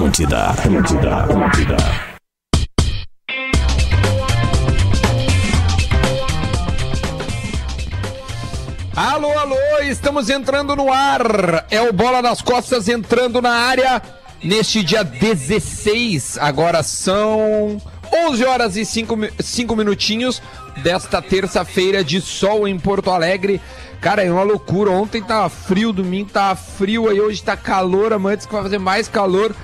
Atlântida, Atlântida, Atlântida. Alô, alô, estamos entrando no ar. É o Bola nas Costas entrando na área neste dia 16. Agora são 11 horas e 5, 5 minutinhos desta terça-feira de sol em Porto Alegre. Cara, é uma loucura. Ontem tava frio, domingo tava frio, aí hoje tá calor, amanhã diz que vai fazer mais calor.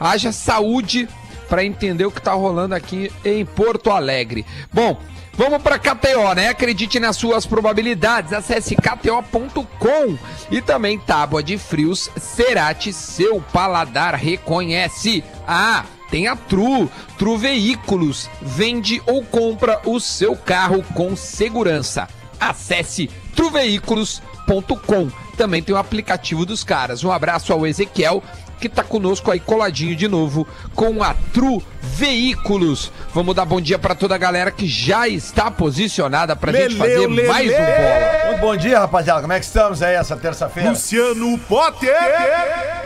Haja saúde para entender o que tá rolando aqui em Porto Alegre. Bom, Vamos para KTO, né? Acredite nas suas probabilidades. Acesse kto.com e também Tábua de Frios Cerati, seu paladar reconhece. Ah, tem a Tru. Tru Veículos vende ou compra o seu carro com segurança. Acesse truveículos.com. Também tem o aplicativo dos caras. Um abraço ao Ezequiel que tá conosco aí coladinho de novo com a Tru Veículos. Vamos dar bom dia para toda a galera que já está posicionada pra gente fazer mais um bola. Muito bom dia, rapaziada. Como é que estamos aí essa terça-feira? Luciano Potter.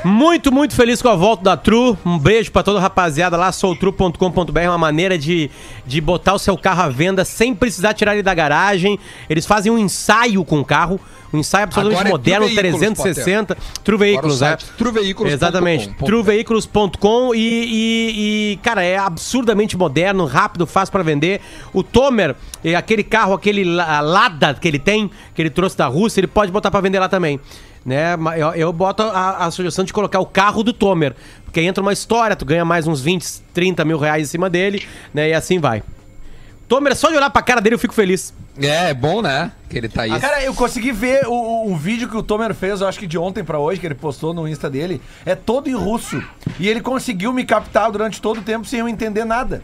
Muito, muito feliz com a volta da Tru. Um beijo pra toda a rapaziada lá, soutru.com.br, uma maneira de, de botar o seu carro à venda sem precisar tirar ele da garagem. Eles fazem um ensaio com o carro, um ensaio absolutamente Agora é moderno, Veículos, 360. Tru Agora o Veículos, né? Exatamente, truveículos.com e, e, e, cara, é absurdamente moderno, rápido, fácil pra vender. O Tomer, é aquele carro, aquele La- Lada que ele tem, que ele trouxe da Rússia, ele pode botar pra vender lá também. Né? Eu, eu boto a, a sugestão de colocar o carro do Tomer, porque entra uma história, tu ganha mais uns 20, 30 mil reais em cima dele, né? E assim vai. Tomer, só de olhar pra cara dele eu fico feliz. É, é bom, né? Que ele tá aí. Ah, cara, eu consegui ver o, o vídeo que o Tomer fez, eu acho que de ontem pra hoje, que ele postou no Insta dele. É todo em russo. E ele conseguiu me captar durante todo o tempo sem eu entender nada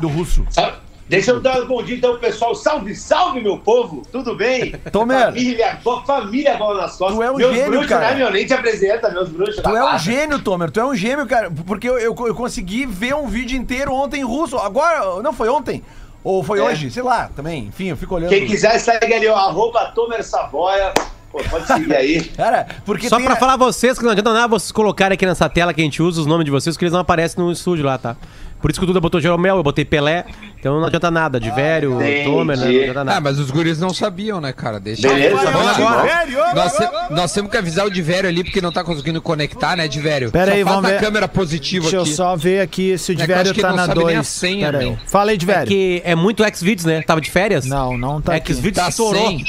do russo. Ah, Deixa eu dar um bom dia então, pessoal. Salve, salve, meu povo! Tudo bem? Tomer. Família, boa família bola nas costas. Tu é um meus gênio, bruxos, cara. né, meu? Nem te apresenta, meus bruxos. Tu é um gênio, Tomer. Tu é um gênio, cara. Porque eu, eu, eu consegui ver um vídeo inteiro ontem em russo. Agora, não foi ontem? Ou foi É. hoje? Sei lá, também. Enfim, eu fico olhando. Quem quiser, segue ali, ó, arroba Tomer Savoia. Pô, pode seguir aí. Cara, porque Só pra a- falar vocês que não adianta nada vocês colocarem aqui nessa tela que a gente usa os nomes de vocês, que eles não aparecem no estúdio lá, tá? Por isso que o Duda botou Jeromel, eu botei Pelé. Então não adianta nada. De velho, entendi. Tomer, né? Não adianta Ah, nada. mas os guris não sabiam, né, cara? Deixa Beleza, Vamos vamos agora. Velho, Nós, te- nós temos que avisar o Divério ali, porque não tá conseguindo conectar, né, Divério? Pera Só aí, vamos a ver. câmera positiva Deixa eu aqui. só ver aqui se o É eu Divério acho que tá não na sabe nem a 2. senha, Pera aí. Fala aí, É que é muito X-Videos, né? Tava de férias? Não, não tá aqui. X-Videos Tá estourou. sem.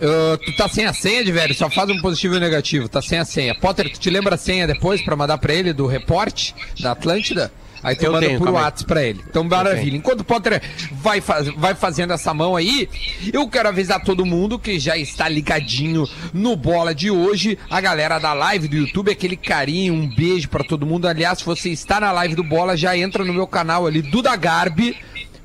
Ah, tu tá sem a senha, Divério? Só faz um positivo e um negativo. Tá sem a senha. Potter, tu te lembra a senha depois pra mandar pra ele do reporte da Atlântida? Aí tu Eu manda tenho, por. WhatsApp pra ele. Então, maravilha. Enquanto o Potter vai, faz, vai fazendo essa mão aí, eu quero avisar todo mundo que já está ligadinho no Bola de hoje. A galera da live do YouTube, aquele carinho, um beijo pra todo mundo. Aliás, se você está na live do Bola, já entra no meu canal ali, Duda Garbi,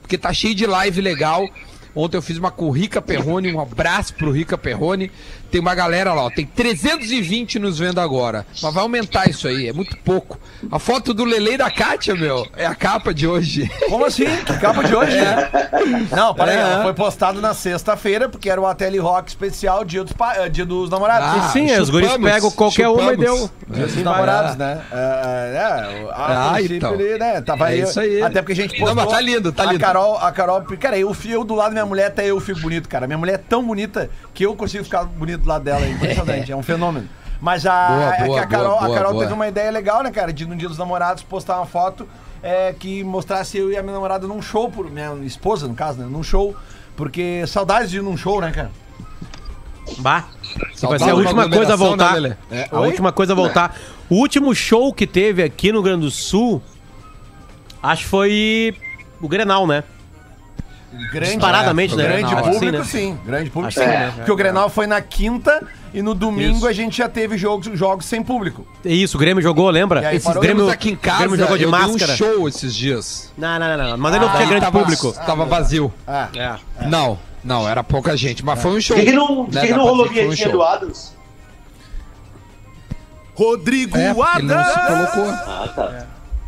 porque tá cheio de live legal. Ontem eu fiz uma com o Rica Perrone, um abraço pro Rica Perrone. Tem uma galera lá, ó, tem 320 nos vendo agora. Mas vai aumentar isso aí, é muito pouco. A foto do Lele e da Kátia, meu, é a capa de hoje. Como assim? Que capa de hoje? Não, para aí. É. ela Foi postado na sexta-feira, porque era o Ateli Rock especial Dia dos, pa- eh, dia dos Namorados. Ah, Sim, os guris chupamos, pegam qualquer uma e chupamos. deu. Dia dos namorados, né? É, é, é, a Ah, então. ele, né, tava É aí, isso aí. Até porque a gente Não, postou. mas tá lindo, tá A lindo. Carol, a Carol, cara, eu, eu do lado da minha mulher, até eu fico bonito, cara. Minha mulher é tão bonita que eu consigo ficar bonito do lado dela. É impressionante, é um fenômeno. Mas a, Boa, é que boa, a Carol, boa, a Carol teve uma ideia legal, né, cara? De no dia dos namorados postar uma foto é, que mostrasse eu e a minha namorada num show, por, minha esposa, no caso, né? Num show. Porque saudades de ir num show, né, cara? Bah. Vai ser a última coisa a aglomeração, voltar. né? É, a oi? última coisa a voltar. O último show que teve aqui no Rio Grande do Sul, acho que foi o Grenal, né? Grande, Disparadamente, né? Grande Grenal, público, assim, sim. Grande público, Acho sim. né? Porque o Grenal foi na quinta e no domingo Isso. a gente já teve jogos, jogos sem público. Isso, o Grêmio jogou, E lembra? aí Esses. Grêmio, aqui em o casa, Grêmio jogou de eu dei máscara. um show esses dias. Não, não, não, não. Mas ele não tinha grande tava, público. Tava vazio. Ah, É. Não, não, era pouca gente, mas foi um show. Por que, não, Né, que não rolou um vinhetinha show. do Adams? Rodrigo É, não se Adams. colocou. Ah, tá.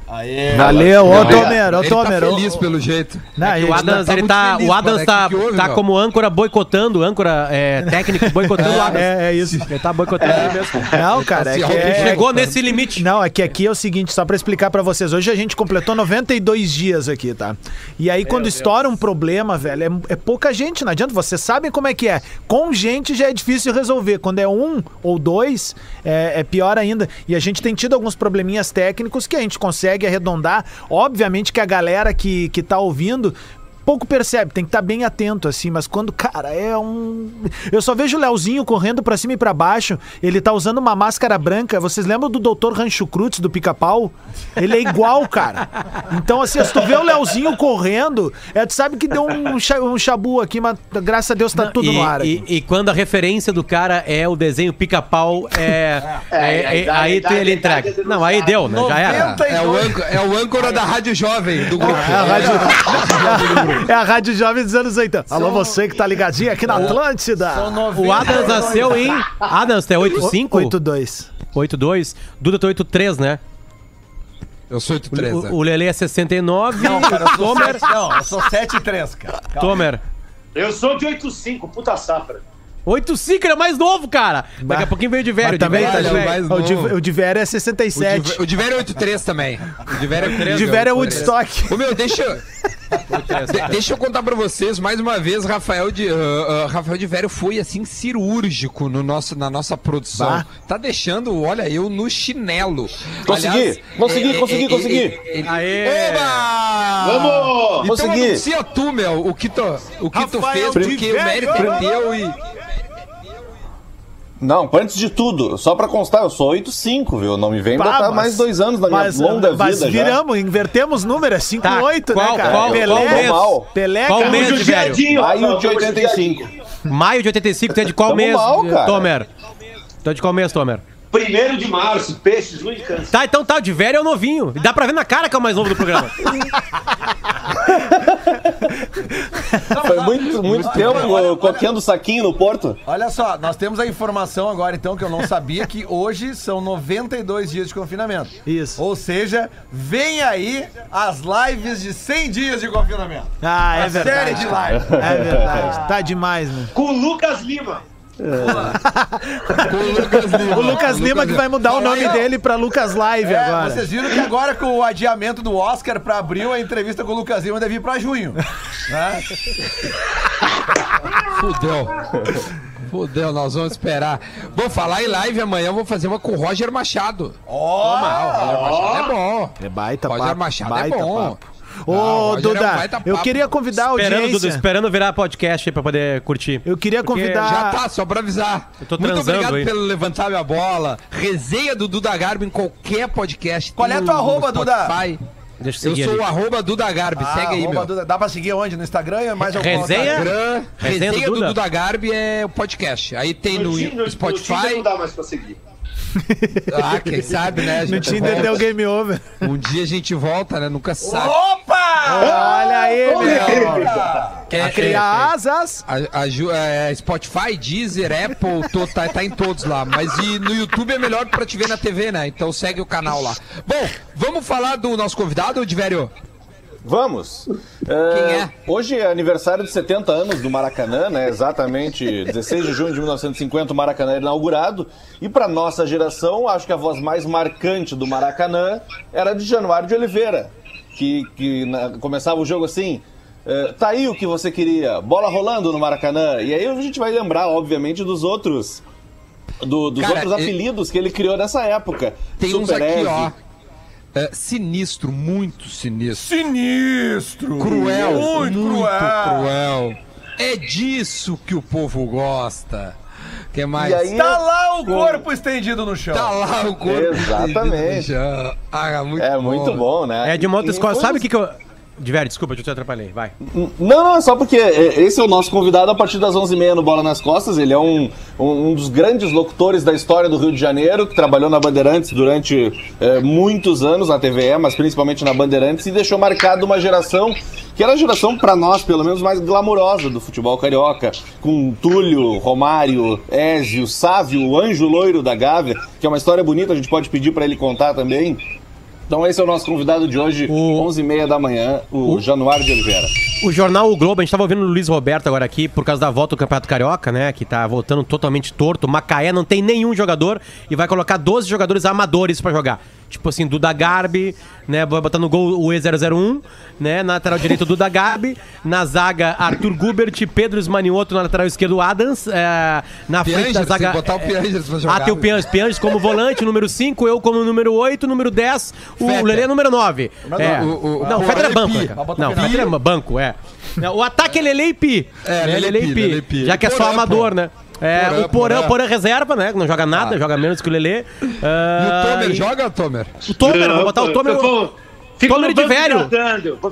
Aê, Valeu, ô Não, Tomer, ô Tomer. tá feliz pelo jeito. Não, É o Adams, tá ele tá, feliz, o Adams parece tá, houve, tá como âncora boicotando, âncora é, técnico boicotando o Adams. É, é isso. Ele tá boicotando ele mesmo. Não, cara, é se que é, chegou nesse limite. Não, é que aqui é o seguinte, só pra explicar pra vocês. Hoje a gente completou 92 dias aqui, tá? E aí, quando estoura um problema, velho, é, é pouca gente, não adianta. Vocês sabem como é que é. Com gente já é difícil resolver. Quando é um ou dois, é, é pior ainda. E a gente tem tido alguns probleminhas técnicos que a gente consegue arredondar. Obviamente que a galera que, que tá ouvindo. Pouco percebe, tem que estar bem atento, assim, mas quando, cara, é um. Eu só vejo o Leozinho correndo pra cima e pra baixo, ele tá usando uma máscara branca. Vocês lembram do Dr. Rancho Cruz, do pica-pau? Ele é igual, cara. Então, assim, se tu vê o Leozinho correndo, é, tu sabe que deu um, um chabu aqui, mas graças a Deus tá tudo e, no ar. e- e quando a referência do cara é o desenho pica-pau, é, É, é- é- aí idade- ele entrega. é Não, aí deu, né? Já era. 90 É o, âncora, é o âncora da Rádio Jovem do grupo. É a rádio, é a rádio jovem dos anos 80. Alô, você que tá ligadinho aqui na Atlântida. O Adams nasceu em. Adams, é 85? 82. 82. Duda tem 83, né? Eu sou 83. O, o Lele é 69. Não, cara, eu sou Tomer. 7, não, eu sou 7 e 3, cara. Calma. Tomer. Eu sou de 85, puta safra. 85, ele é mais novo, cara. Daqui a pouquinho veio de velho. Também tá velho, de velho. mais O de, novo. o de é O 67. de, o de Vera é 83 também. O de é 83. O de Vera é Woodstock. Ô meu, deixa, eu- de- deixa eu contar pra vocês, mais uma vez, Rafael de, ah, ah, Rafael de Vério foi assim cirúrgico no nosso, na nossa produção. Bah. Tá deixando, olha, eu no chinelo. Consegui, consegui, consegui, consegui. Aê! Oba! Vamos! Então Consegui. anuncia tu, meu, o que tu, o que tu fez, porque o mérito é teu e... Não, antes de tudo, só pra constar, eu sou 8,5, viu? Não me vem Bah, botar mas- mais dois anos na minha Mas, longa mas vida já. viramos, invertemos número, é 5-8, Tá, né, qual- cara? qual- Pelé, qual mês? mal. Pelé, Qual cara. mês? De velho. judiadinho, Maio Rafael, de tamo 85. judiadinho. Maio de 85, tu é de qual Tamo mês, mal. Tomer? Tu é de qual mês, Tomer? Primeiro de março, peixe, junho e câncer. Tá, então tá, o de velho é o novinho. E dá pra ver na cara que é o mais novo do programa. Foi muito, muito tempo coqueando saquinho no porto. Olha só, nós temos a informação agora, então, que eu não sabia, que hoje são 92 dias de confinamento. Isso. Ou seja, vem aí as lives de 100 dias de confinamento. Ah, é A verdade. série de lives. É verdade. Tá demais, né? Com o Lucas Lima. O Lucas Lima. O Lucas Lima que vai mudar o nome dele pra Lucas Live É, agora. vocês viram que agora com o adiamento do Oscar pra abril, a entrevista com o Lucas Lima deve ir pra junho. né? Fudeu. Fudeu, nós vamos esperar. Vou falar em live amanhã, vou fazer uma com o Roger Machado. Ó, O Roger Machado é bom. É baita Roger papo. Machado baita é bom. papo. Ô, é um Duda, baita eu queria convidar a esperando, audiência. Duda, esperando virar podcast aí pra poder curtir. Eu queria Porque convidar. Já tá, só pra avisar. Eu tô Muito obrigado aí. pelo levantar minha bola. Resenha do Duda Garbi em qualquer podcast. Qual é a tua no arroba, Duda? Spotify. Deixa eu sou ali. o arroba Duda Garbi, Ah, segue aí, meu. Duda. Dá pra seguir onde? No Instagram? É Mais algum Resenha? Instagram, Resenha resenha do do Duda. Duda Garbi é o podcast. Aí tem no, Ti- no Spotify. Tinder não dá mais pra seguir. Ah, quem sabe, né? No Tinder volta. deu game over. Um dia a gente volta, né? Nunca sabe. Opa! Olha aí, meu. Quer- A criar asas. A, a é, Spotify, Deezer, Apple, tô- tá, tá em todos lá. Mas e no YouTube é melhor pra te ver na TV, né? Então segue o canal lá. Bom, vamos falar do nosso convidado, Divério? Vamos. Quem é? Hoje é aniversário de 70 anos do Maracanã, né? Exatamente 16 de junho de 1950 o Maracanã é inaugurado. E para nossa geração, acho que a voz mais marcante do Maracanã era de Januário de Oliveira, que, que na- começava o jogo assim. eh, tá aí o que você queria, bola rolando no Maracanã. E aí a gente vai lembrar, obviamente, dos outros. do- dos Cara, outros apelidos que ele criou nessa época. Tem uns Super aqui, Eze. ó. É, sinistro, muito sinistro. Sinistro! Cruel, Muito, muito, cruel! cruel. É disso que o povo gosta. que mais? E aí- Tá lá o corpo estendido no chão. Tá lá o corpo. Exatamente. Já. Ah, muito É muito bom, né? É de uma outra escola. Sabe o que que eu... Diver, desculpa, eu te atrapalhei. Vai. Não, não, é só porque é, esse é o nosso convidado a partir das 11h30 no Bola nas Costas. Ele é um, um dos grandes locutores da história do Rio de Janeiro, que trabalhou na Bandeirantes durante é, muitos anos, na TVE, mas principalmente na Bandeirantes, e deixou marcado uma geração que era a geração, para nós, pelo menos, mais glamurosa do futebol carioca, com Túlio, Romário, Ézio, Sávio, o anjo loiro da Gávea, que é uma história bonita, a gente pode pedir para ele contar também. Então esse é o nosso convidado de hoje, O- 11h30 da manhã, o, Januário de Oliveira. O jornal O Globo, a gente tava ouvindo o Luiz Roberto agora aqui, por causa da volta do Campeonato Carioca, né? Que tá voltando totalmente torto. Macaé não tem nenhum jogador e vai colocar 12 jogadores amadores pra jogar. Tipo assim, Duda Garbi, né? Vai botar no gol o E001, né? Na lateral direito, Duda Garbi. Na zaga, Arthur Gubert, Pedro Esmanioto na lateral esquerdo, Adams. é, na frente da zaga. que botar o Piangers pra jogar. Ah, tem o Piangers, Piangers como volante, número 5, eu como número 8, número 10, o Fetter. Lelê número 9. É. o- o- não, o Fetter é Lelê banco. Né, cara? Não, o Fetter é banco, é. O ataque é Lele e Pi. É, Lele Pi, e Pi. E. Já que é só amador, né? É, Porã, o Porã, Porã. Porã reserva, né? Não joga nada, Ah. joga menos que o Lelê. E o Tomer joga, Tomer? O Tomer, vou botar o Tomer. Eu vou- fico Tomer de velho.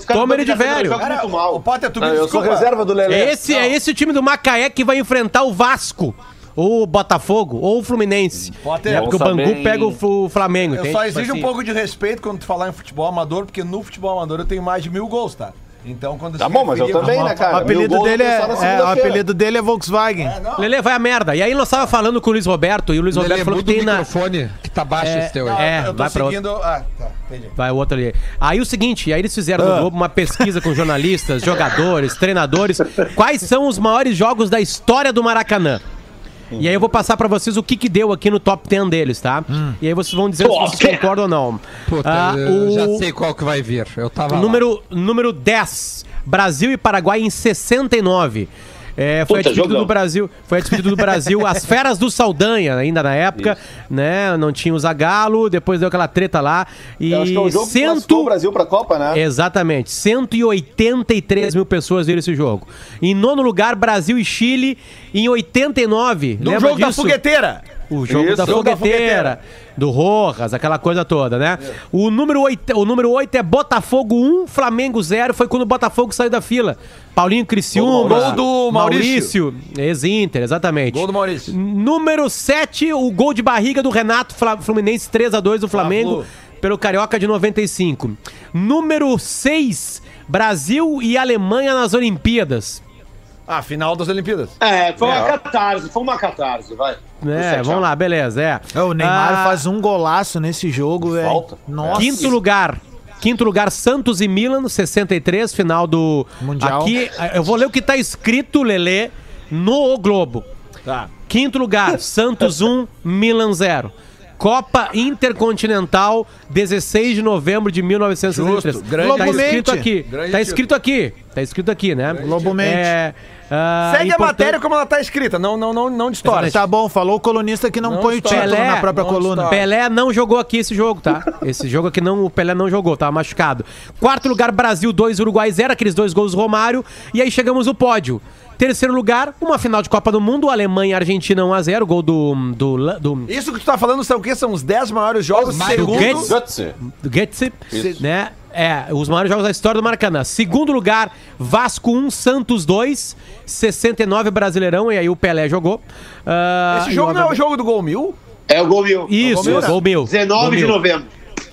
Tomer de velho. mal. O Potter, tu me Não, eu sou desculpa. reserva do Lelê. É esse, é esse o time do Macaé que vai enfrentar o Vasco. Ou o Botafogo, ou o Fluminense. Pode É porque o Bangu saber, pega o, Flamengo, Eu entende? só Tipo exijo um assim. pouco de respeito quando tu falar em futebol amador, porque no futebol amador eu tenho mais de mil gols, tá? Então quando Tá bom, mas eu também, né, cara? O apelido, dele é, na é, o apelido dele é Volkswagen. Lele vai a merda. E aí nós tava falando com o Luiz Roberto, e o Luiz Lelê, Roberto falou que tem na. microfone, que tá baixo É, esse teu aí. é. Eu tô vai pra seguindo. Ah, tá, entendi. Vai o outro ali. Aí o seguinte, aí eles fizeram Ah. no Globo uma pesquisa com jornalistas, jogadores, treinadores. Quais são os maiores jogos da história do Maracanã? E aí eu vou passar pra vocês o que que deu aqui no top 10 deles, tá? E aí vocês vão dizer se vocês Top 10. concordam ou não. Puta, Ah, eu já o- sei qual que vai vir. Eu tava o lá. número, número 10, Brasil e Paraguai em 69. É, foi a Puta, despedida jogão. do Brasil, foi a despedida do Brasil, as feras do Saldanha, ainda na época, né? Não tinha o Zagalo, depois deu aquela treta lá. E Eu acho que é o jogo que cento... classificou o Brasil pra Copa, né? Exatamente. 183 mil pessoas viram esse jogo. Em nono lugar, Brasil e Chile em 89. No Lembra jogo da disso? fogueteira. O jogo Isso. da Jogo da fogueteira, do Rojas, aquela coisa toda, né? O, número 8, o número 8 é Botafogo 1, Flamengo 0. Foi quando o Botafogo saiu da fila. Paulinho Criciúma. Gol do Maurício. Ex-Inter, exatamente. Gol do Maurício. Número 7, o gol de barriga do Renato Fluminense 3x2 do Flamengo. Fla-Flu. Pelo Carioca de 95. Número 6, Brasil e Alemanha nas Olimpíadas. Ah, final das Olimpíadas. É, foi uma catarse, foi uma catarse, vai. É, vamos lá, beleza, é. É, O Neymar Ah, faz um golaço nesse jogo, velho. Nossa. Quinto lugar. Quinto lugar, Santos e Milan, 63, final do. Mundial. Aqui, eu vou ler o que tá escrito, Lelê, no O Globo. Tá. Quinto lugar, Santos 1, Milan 0. Copa Intercontinental, 16 de novembro de 1963. Justo, grande tá escrito aqui. Grande Tá escrito aqui. Tá escrito aqui, né? Globomente. É, ah, Segue a importante- matéria como ela tá escrita, não, não, não, não distorce. Tá bom, falou o colunista que não, Não põe o estoura. título Pelé, na própria coluna. estoura. Pelé não jogou aqui esse jogo, tá? Esse jogo aqui não, o Pelé não jogou, tava machucado. Quarto lugar, Brasil 2, Uruguai 0, aqueles dois gols do Romário. E aí chegamos no pódio. Terceiro lugar, uma final de Copa do Mundo, Alemanha e Argentina 1x0, gol do, do, do, Isso que tu tá falando são o quê? São os 10 maiores jogos segundo... Goetz. Götze. do Isso. né? É, os maiores jogos da história do Maracanã. Segundo lugar, Vasco 1, Santos 2, 69 Brasileirão, e aí o Pelé jogou. Ah, Esse jogo não é o jogo do gol mil? É o gol mil. Isso, Gol mil, gol mil. 19 Gol de mil. novembro.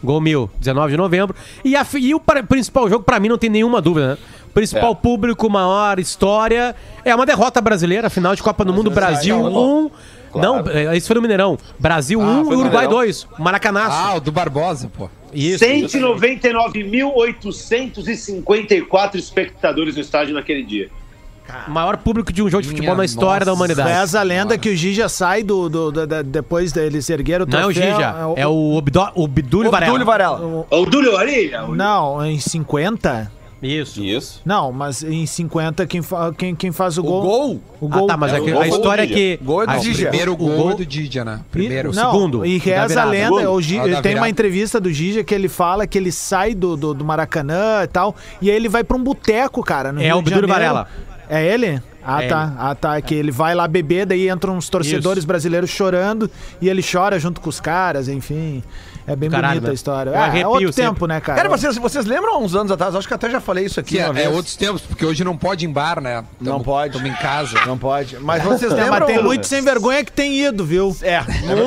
Gol mil, 19 de novembro. E, a, e o pra- principal jogo, pra mim, não tem nenhuma dúvida, né? Principal É. público, maior história. É uma derrota brasileira, final de Copa do Mundo, Brasil 1. Não, é, isso foi no Mineirão. Brasil 1 foi e no Uruguai Mineirão. 2. Maracanaço. Ah, o do Barbosa, pô. isso. 199.854 espectadores no estádio naquele dia. Maior público de um jogo de futebol Minha na história da nossa. humanidade. Reza a lenda que o Gija sai do, do, do- da- depois deles ergueram o Não é o troféu. Gija, é o Obdó- Obdúlio Varela. Túlio Varela. O Dúlio Varilha? o- Não, em 50? Isso. Isso. Não, mas em 50 quem, fa- quem, quem faz o O gol... gol? O Ah, gol tá, mas É, é a história é que. Gol é do Ah, Dija. Primeiro o gol, gol- do Didia, né? E- Primeiro. não, segundo, E da reza a lenda, o Gi- Ah, da tem uma entrevista do Gija que ele fala que ele sai do, do, do Maracanã e tal, e aí ele vai pra um boteco, cara. No É Rio o Janeiro. Varela. É ele? Ah, É tá. ele. Ah, tá. Que ele vai lá beber, daí entram uns torcedores Isso. brasileiros chorando e ele chora junto com os caras, enfim. É bem Caralho, bonita né? a história. Ah, é arrepio outro sempre. tempo, né, cara? Cara, vocês, vocês lembram há uns anos atrás? Acho que até já falei isso aqui Que é, é outros tempos, porque hoje não pode ir em bar, né? Tamo- Não pode. Tamo em casa. Não pode. Mas vocês É, lembram... mas tem muito sem vergonha que tem ido, viu? É,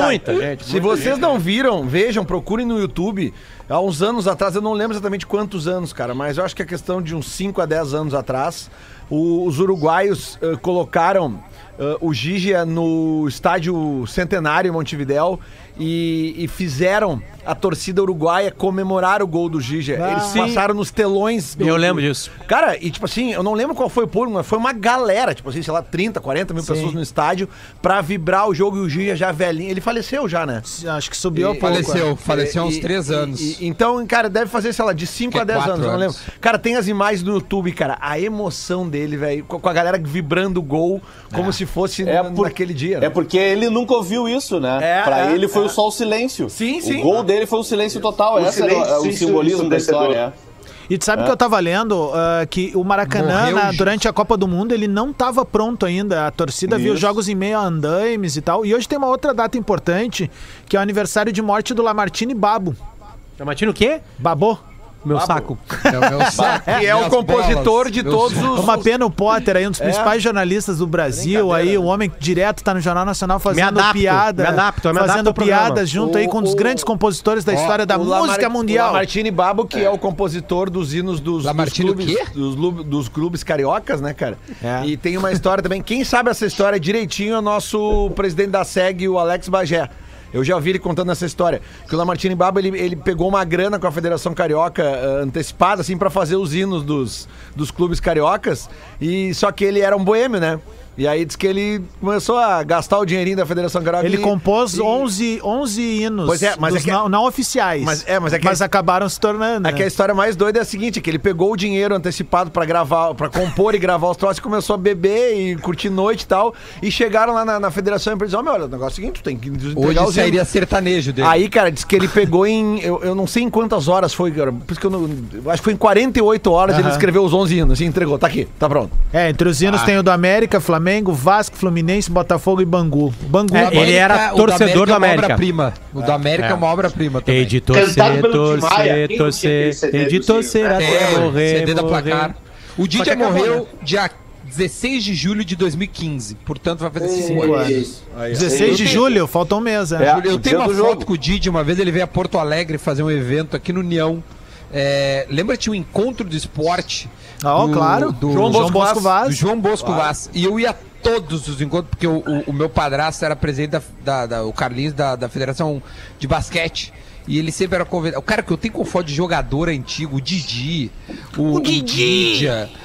Muita gente. Se vocês não viram, vejam, procurem no YouTube. Há uns anos atrás, eu não lembro exatamente quantos anos, cara, mas eu acho que é questão de uns 5 a 10 anos atrás, o- os uruguaios eh, colocaram eh, o Gigia no estádio Centenário em Montevidéu e, e fizeram a torcida uruguaia comemorar o gol do Gija. Eles Sim. passaram nos telões. do- Eu lembro disso. Cara, e tipo assim, eu não lembro qual foi o público, mas foi uma galera, tipo assim, sei lá, 30, 40 mil pessoas no estádio pra vibrar o jogo e o Gija já velhinho. Ele faleceu já, né? Acho que subiu a E- pouco. Faleceu, é. faleceu há uns E- três e- anos. e- então, cara, deve fazer, sei lá, de 5 a Que 10 quatro anos, eu não anos. lembro. Cara, tem as imagens no YouTube, cara, a emoção dele, velho, com a galera vibrando o gol como se fosse É na- por- naquele dia. né? É porque ele nunca ouviu isso, né? É, pra é, ele foi é. só o silêncio. Sim, sim. O gol dele foi o silêncio total. O Esse silêncio o, o simbolismo da história. é. E tu sabe que eu tava lendo ah, que o Maracanã, na- durante a Copa do Mundo, ele não tava pronto ainda. A torcida viu Isso. jogos em meio a andaimes e tal. E hoje tem uma outra data importante, que é o aniversário de morte do Lamartine Babo. Imagina o quê? Babô. Meu saco. É o meu saco, Que é o compositor bolas, de todos os. Uma pena o Potter aí, um dos É. principais jornalistas do Brasil, aí o homem direto tá no Jornal Nacional fazendo adapto, piada. me adapto, me fazendo piadas junto aí com um dos O- grandes compositores da Ó, história da o música Lamar- mundial. O Lamartine Babo, que é. o compositor dos hinos dos, dos o clubes, dos, dos clubes cariocas, né, cara? É. E tem uma história também. Quem sabe essa história direitinho é o nosso presidente da SEG, o Alex Bagé. Eu já ouvi ele contando essa história. Que o Lamartine Babo, ele, ele pegou uma grana com a Federação Carioca eh, antecipada, assim, pra fazer os hinos dos, dos clubes cariocas. E só que ele era um boêmio, né? E aí diz que ele começou a gastar o dinheirinho da Federação Carioca. Ele e- compôs e- 11, 11 hinos Pois é, mas é que- não, não oficiais. Mas- é, mas é que- acabaram se tornando. É que a né? história mais doida é a seguinte, que ele pegou o dinheiro antecipado pra gravar, para compor e gravar os troços e começou a beber e curtir noite e tal. E chegaram lá na, na federação e eles disseram, olha, o negócio é o seguinte, tu tem que entregar Hoje sairia sertanejo dele. Aí, cara, disse que ele pegou em. Eu, eu não sei em quantas horas foi, cara. Por isso que eu não. eu acho que foi em 48 horas ele Aham. escreveu os 11 hinos e entregou. Tá aqui, tá pronto. É, entre os hinos Ah. tem o do América, Flamengo, Vasco, Fluminense, Botafogo e Bangu. Bangu. É, ele era torcedor do é uma América. obra-prima. O do América é, uma obra-prima também. Hei de torcer, torcer, torcer, hei de torcer até É, morrer. CD da placar. O Didi acabou, morreu né? dia 16 de julho de 2015. Portanto, vai fazer 5 Cinco anos. anos. 16 de julho, faltou um mês, né? É. Eu tenho uma foto jogo. com o Didi, uma vez ele veio a Porto Alegre fazer um evento aqui no União. É, lembra tinha o encontro do esporte? Do- claro. do João Bosco Vaz. do João Bosco Vaz. E eu ia a todos os encontros, porque o, o- o meu padrasto era presidente da, da- da- o Carlinhos da, da Federação de Basquete. E ele sempre era convidado. O cara que eu tenho com foto de jogador antigo, o Didi. O, o Didi! Uma foto,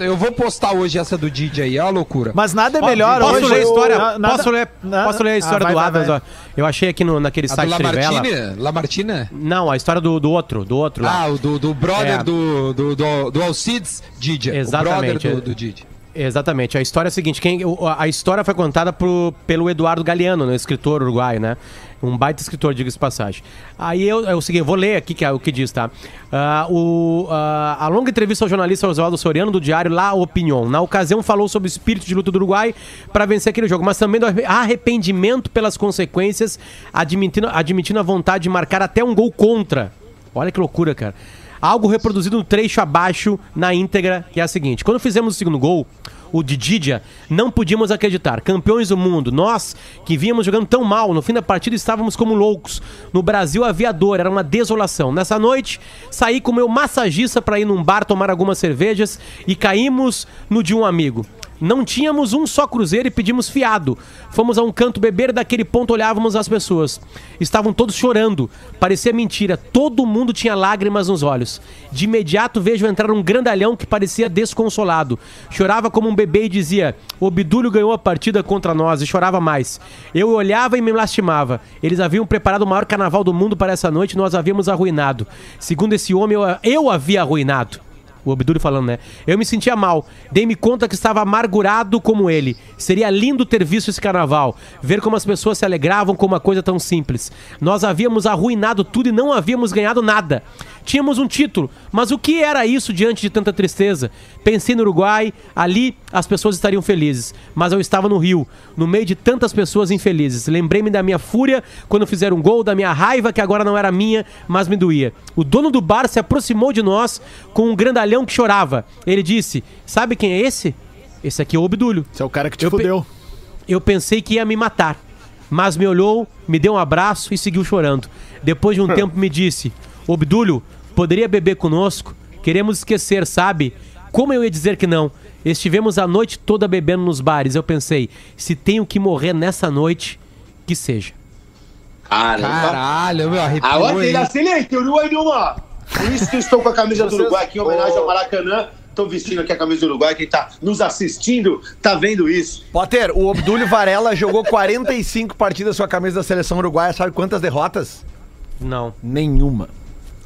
eu vou postar hoje essa do Didi aí, ó a loucura. Mas nada é melhor Posso hoje. ler a história? Na- nada- posso, ler, nada- posso ler a história Ah, vai, do Adams? vai. Eu achei aqui no, naquele a do site Trivela. Lamartine? Lamartine? Não, a história do, do outro, do outro lá. Ah, o do, do brother É. do, do, do, do Alcides, Didi. Exatamente, O brother é. do, do Didi. Exatamente. A história é a seguinte: quem, a história foi contada pro, pelo Eduardo Galeano, né, escritor uruguaio, né? Um baita escritor, diga-se passagem. Aí eu, eu vou ler aqui que é o que diz, tá? Ah, o, ah, a longa entrevista ao jornalista Oswaldo Soriano do diário La Opinião. Na ocasião, falou sobre o espírito de luta do Uruguai para vencer aquele jogo, mas também do arre- arrependimento pelas consequências, admitindo, admitindo a vontade de marcar até um gol contra. Olha que loucura, cara. Algo reproduzido no trecho abaixo, na íntegra, que é a seguinte: quando fizemos o segundo gol, o de Didia, não podíamos acreditar. Campeões do mundo, nós que vínhamos jogando tão mal, no fim da partida estávamos como loucos. No Brasil havia dor, era uma desolação. Nessa noite, saí com meu massagista para ir num bar tomar algumas cervejas e caímos no de um amigo. Não tínhamos um só cruzeiro e pedimos fiado. Fomos a um canto beber, daquele ponto olhávamos as pessoas. Estavam todos chorando. Parecia mentira. Todo mundo tinha lágrimas nos olhos. De imediato vejo entrar um grandalhão que parecia desconsolado. Chorava como um bebê e dizia: O Bidúlio ganhou a partida contra nós e chorava mais. Eu olhava e me lastimava. Eles haviam preparado o maior carnaval do mundo para essa noite e nós havíamos arruinado. Segundo esse homem, eu, eu havia arruinado. O Abdul falando, né? Eu me sentia mal. Dei-me conta que estava amargurado como ele. Seria lindo ter visto esse carnaval. Ver como as pessoas se alegravam com uma coisa tão simples. Nós havíamos arruinado tudo e não havíamos ganhado nada. Tínhamos um título, mas o que era isso diante de tanta tristeza? Pensei no Uruguai, ali as pessoas estariam felizes. Mas eu estava no Rio, no meio de tantas pessoas infelizes. Lembrei-me da minha fúria quando fizeram um gol, da minha raiva que agora não era minha, mas me doía. O dono do bar se aproximou de nós com um grandalhão que chorava. Ele disse: Sabe quem é esse? Esse aqui é o Obdúlio. Esse é o cara que te Eu pe- fudeu. Eu pensei que ia me matar, mas me olhou, me deu um abraço e seguiu chorando. Depois de um tempo me disse: Obdúlio, poderia beber conosco? Queremos esquecer, sabe? Como eu ia dizer que não? Estivemos a noite toda bebendo nos bares. Eu pensei: se tenho que morrer nessa noite, que seja. Caramba. Caralho, meu, arrepiou, Agora tem hein? da Celeste, Uruguai Numa. Por isso que eu estou com a camisa do Uruguai aqui em homenagem ao Maracanã. Estou vestindo aqui a camisa do Uruguai. Quem tá nos assistindo tá vendo isso. Potter, o Obdúlio Varela jogou 45 partidas com a camisa da seleção uruguaia. Sabe quantas derrotas? Não. Nenhuma.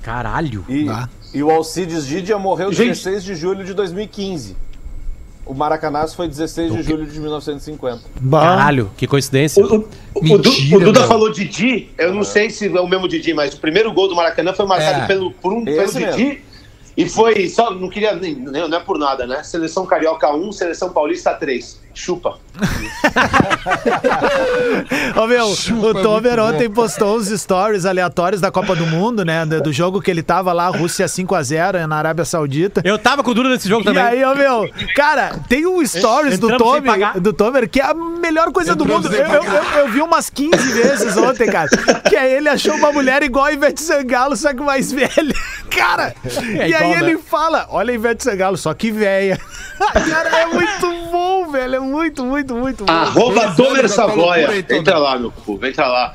Caralho. E, e o Alcides Didia morreu Gente. 16 de julho de 2015. O Maracanazo foi 16 de julho de 1950. Caralho, que coincidência. O, o- Mentira, o Duda meu. falou Didi. Eu não sei se é o mesmo Didi, mas o primeiro gol do Maracanã foi marcado É. pelo, por um, pelo Esse Didi. E foi só, não queria, nem, nem- não é por nada, né? Seleção Carioca 1, Seleção Paulista 3. Chupa. Ô, meu, Chupa, o Tomer bom. ontem postou uns stories aleatórios da Copa do Mundo, né? Do, do jogo que ele tava lá, Rússia 5x0 na Arábia Saudita. Eu tava com o Duda nesse jogo E também. aí, ô meu, cara, tem um stories do Entramos Tomer, do Tomer que é a melhor coisa do Entramos mundo. sem Eu, eu, eu- eu vi umas 15 vezes ontem, cara. Que é ele achou uma mulher igual a Ivete Sangalo, só que mais velha. Cara, É e aí né? ele fala: Olha a Ivete Sangalo, só que velha. cara, é muito bom, velho. É muito, muito, muito. Arroba loucura Savoia. Tomer. Entra lá, meu povo, entra lá.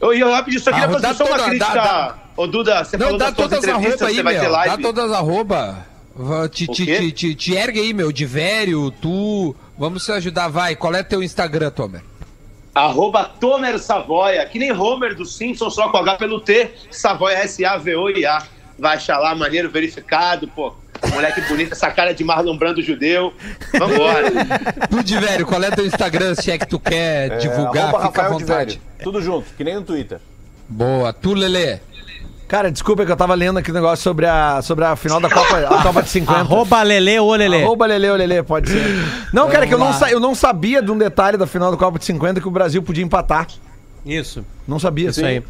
Eu ia rapidinho, só queria Ah, fazer só uma toda- crítica. dá- dá- Ô, Duda, você Não, falou dá todas as entrevistas, arroba aí, você vai ter meu. Dá todas as arroba. Te, te, te, te, te ergue aí, meu. De velho, tu. Vamos se ajudar, vai. Qual é teu Instagram, Tomer? Arroba Tomer Savoia, que nem Homer do Simpson, só com H pelo T, Savoia S-A-V-O-I-A. Vai achar lá, maneiro, verificado, pô. Moleque bonito, essa cara de Marlon Brando judeu. Vambora. Tu de velho, qual é teu Instagram, se é que tu quer divulgar? Arroba Fica à Rafael vontade. Tudo junto, que nem no Twitter. Boa. Tu, Lelê. Cara, desculpa que eu tava lendo aqui um negócio sobre a, sobre a final da Copa, a Copa de 50. Arroba Lele ou Lele. Arroba Lele, ô Lele, pode ser. Não, cara, é que eu não, eu não sabia de um detalhe da final da Copa de 50 que o Brasil podia empatar. Isso. Não sabia. Isso aí.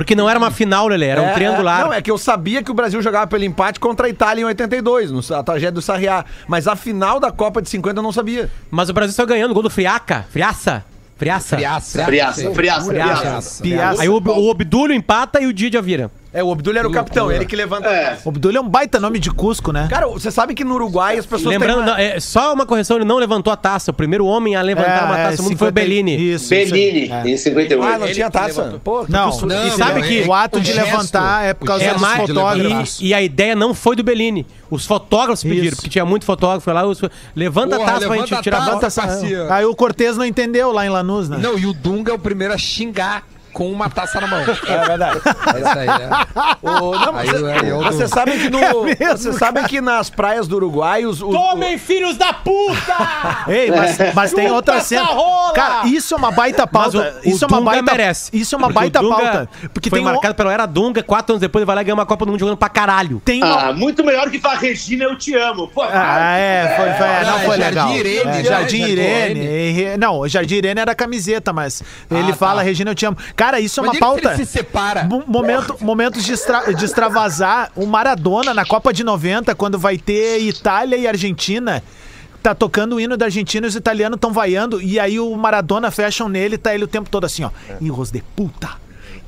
Porque não era uma final, Lele, era um É, triangular. é, não, é que eu sabia que o Brasil jogava pelo empate contra a Itália em 82, no, a tragédia do Sarriá. Mas a final da Copa de 50 eu não sabia. Mas o Brasil saiu ganhando, gol do Friaca. Friaça. Friaça. Friaça. Friaça, friaça, friaça. Aí o, o Obdúlio empata e o Didia vira. É, o Obdúlio era o capitão, loucura. ele que levanta. É. O Abdul é um baita nome de Cusco, né? Cara, você sabe que no Uruguai as pessoas Lembrando, têm não, é, só uma correção, ele não levantou a taça. O primeiro homem a levantar uma taça no mundo foi o 50 Bellini. Isso. Benini, É. em 58. Ah, não Ele tinha taça. Pô, que Não, absurdo. e sabe meu, que é- o ato o de gesto, levantar é por causa É dos mais, fotógrafos. e, e a ideia não foi do Bellini. Os fotógrafos pediram, Isso. porque tinha muito fotógrafo foi lá. Os, levanta Porra, a taça pra levanta gente a tirar taça. bota. Nossa, parceiro. Aí o Cortez não entendeu lá em Lanús, né? Não, e o Dunga é o primeiro a xingar com uma taça na mão. É verdade. É isso aí, né? O- não, Aí, você- aí eu Vocês dou. sabem que no. mesmo, Vocês sabem que nas praias do Uruguai os. os- Tomem, filhos da puta! Ei, mas, mas tem outra cena. rola! Cara, isso é uma baita pauta. Mas o, isso o é uma Dunga baita merece. Isso é uma o baita Dunga pauta. Porque foi tem um- marcado pelo Era Dunga, quatro anos depois ele vai lá e ganha uma Copa do Mundo jogando pra caralho. tem uma Ah, muito melhor que falar Regina, eu te amo. Pô, Ah, é, foi, foi, é, não Ah, foi Jardim legal. Irene, É, né? Jardim Jardim Irene. Irene. e- Não, o Jardim Irene era camiseta, mas ele Ah, fala, tá. Regina, eu te amo. Cara, isso é Mas uma ele- pauta. ele se separa. Mo- Momento, momentos de, de extravasar. O Maradona na Copa de 90, quando vai ter Itália e Argentina. Tá tocando o hino da Argentina e os italianos estão vaiando. E aí o Maradona fecham nele tá ele o tempo todo assim, ó. Hijos de puta.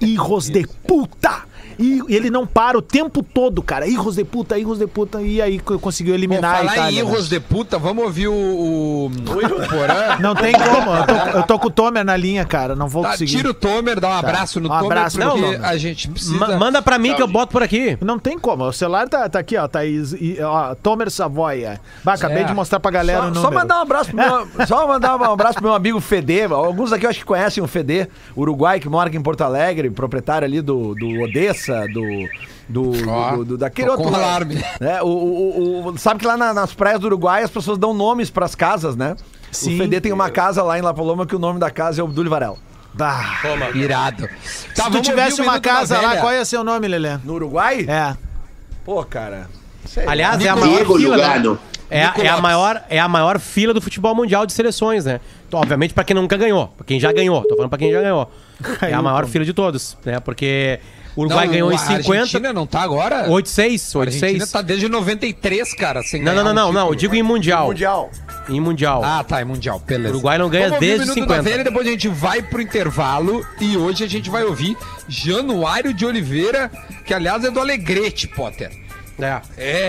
Hijos de puta. E ele não para o tempo todo, cara. Hijos de puta, hijos de puta. E aí co- conseguiu Pô, eliminar a falar em Itália. né? erros de puta, vamos ouvir o, o, o Porã. Não tem como. Eu tô, eu tô com o Tomer na linha, cara. Não vou Tá, conseguir. tira o Tomer, dá um abraço no Um Tomer, abraço porque Tomer. a gente precisa... Ma- manda pra mim que eu boto por aqui. Não tem como. O celular tá, tá aqui, ó. Tá aí, e- ó, Tomer Savoia. Bah, acabei É. de mostrar pra galera o Só, número. só mandar um abraço pro meu, só mandar um abraço pro meu amigo Fedê. Alguns aqui eu acho que conhecem o Fedê, Uruguai, que mora aqui em Porto Alegre, proprietário ali do, do Odessa, do. Do, Ó, do, do- daquele outro. um alarme. É, o, o- o- sabe que lá na- nas praias do Uruguai as pessoas dão nomes pras casas, né? Sim. O Fedê tem uma casa lá em La Paloma que o nome da casa é Obdúlio Varela. Bah. Irado. Tá, Se tu tivesse uma casa lá, qual ia ser o nome, Lelê? No Uruguai? É. Pô, cara. sei. Aliás, é a maior fila, né? É, é, a maior, é a maior fila do futebol mundial de seleções, né? Então, obviamente, pra quem nunca ganhou. Pra quem já ganhou. Tô falando pra quem já ganhou. É a maior fila de todos, né? Porque o Uruguai ganhou em A 50. Argentina não tá agora? 8-6, A Argentina 8-6. tá desde 93, cara, sem Não, não, ganhar não, um não, não. Eu digo em mundial. Mundial. Em mundial. Ah, tá, é mundial, beleza. O Uruguai não ganha Vamos ouvir desde o Minuto da 50. Velha, depois a gente vai pro intervalo e hoje a gente vai ouvir Januário de Oliveira, que aliás é do Alegrete, Potter. É.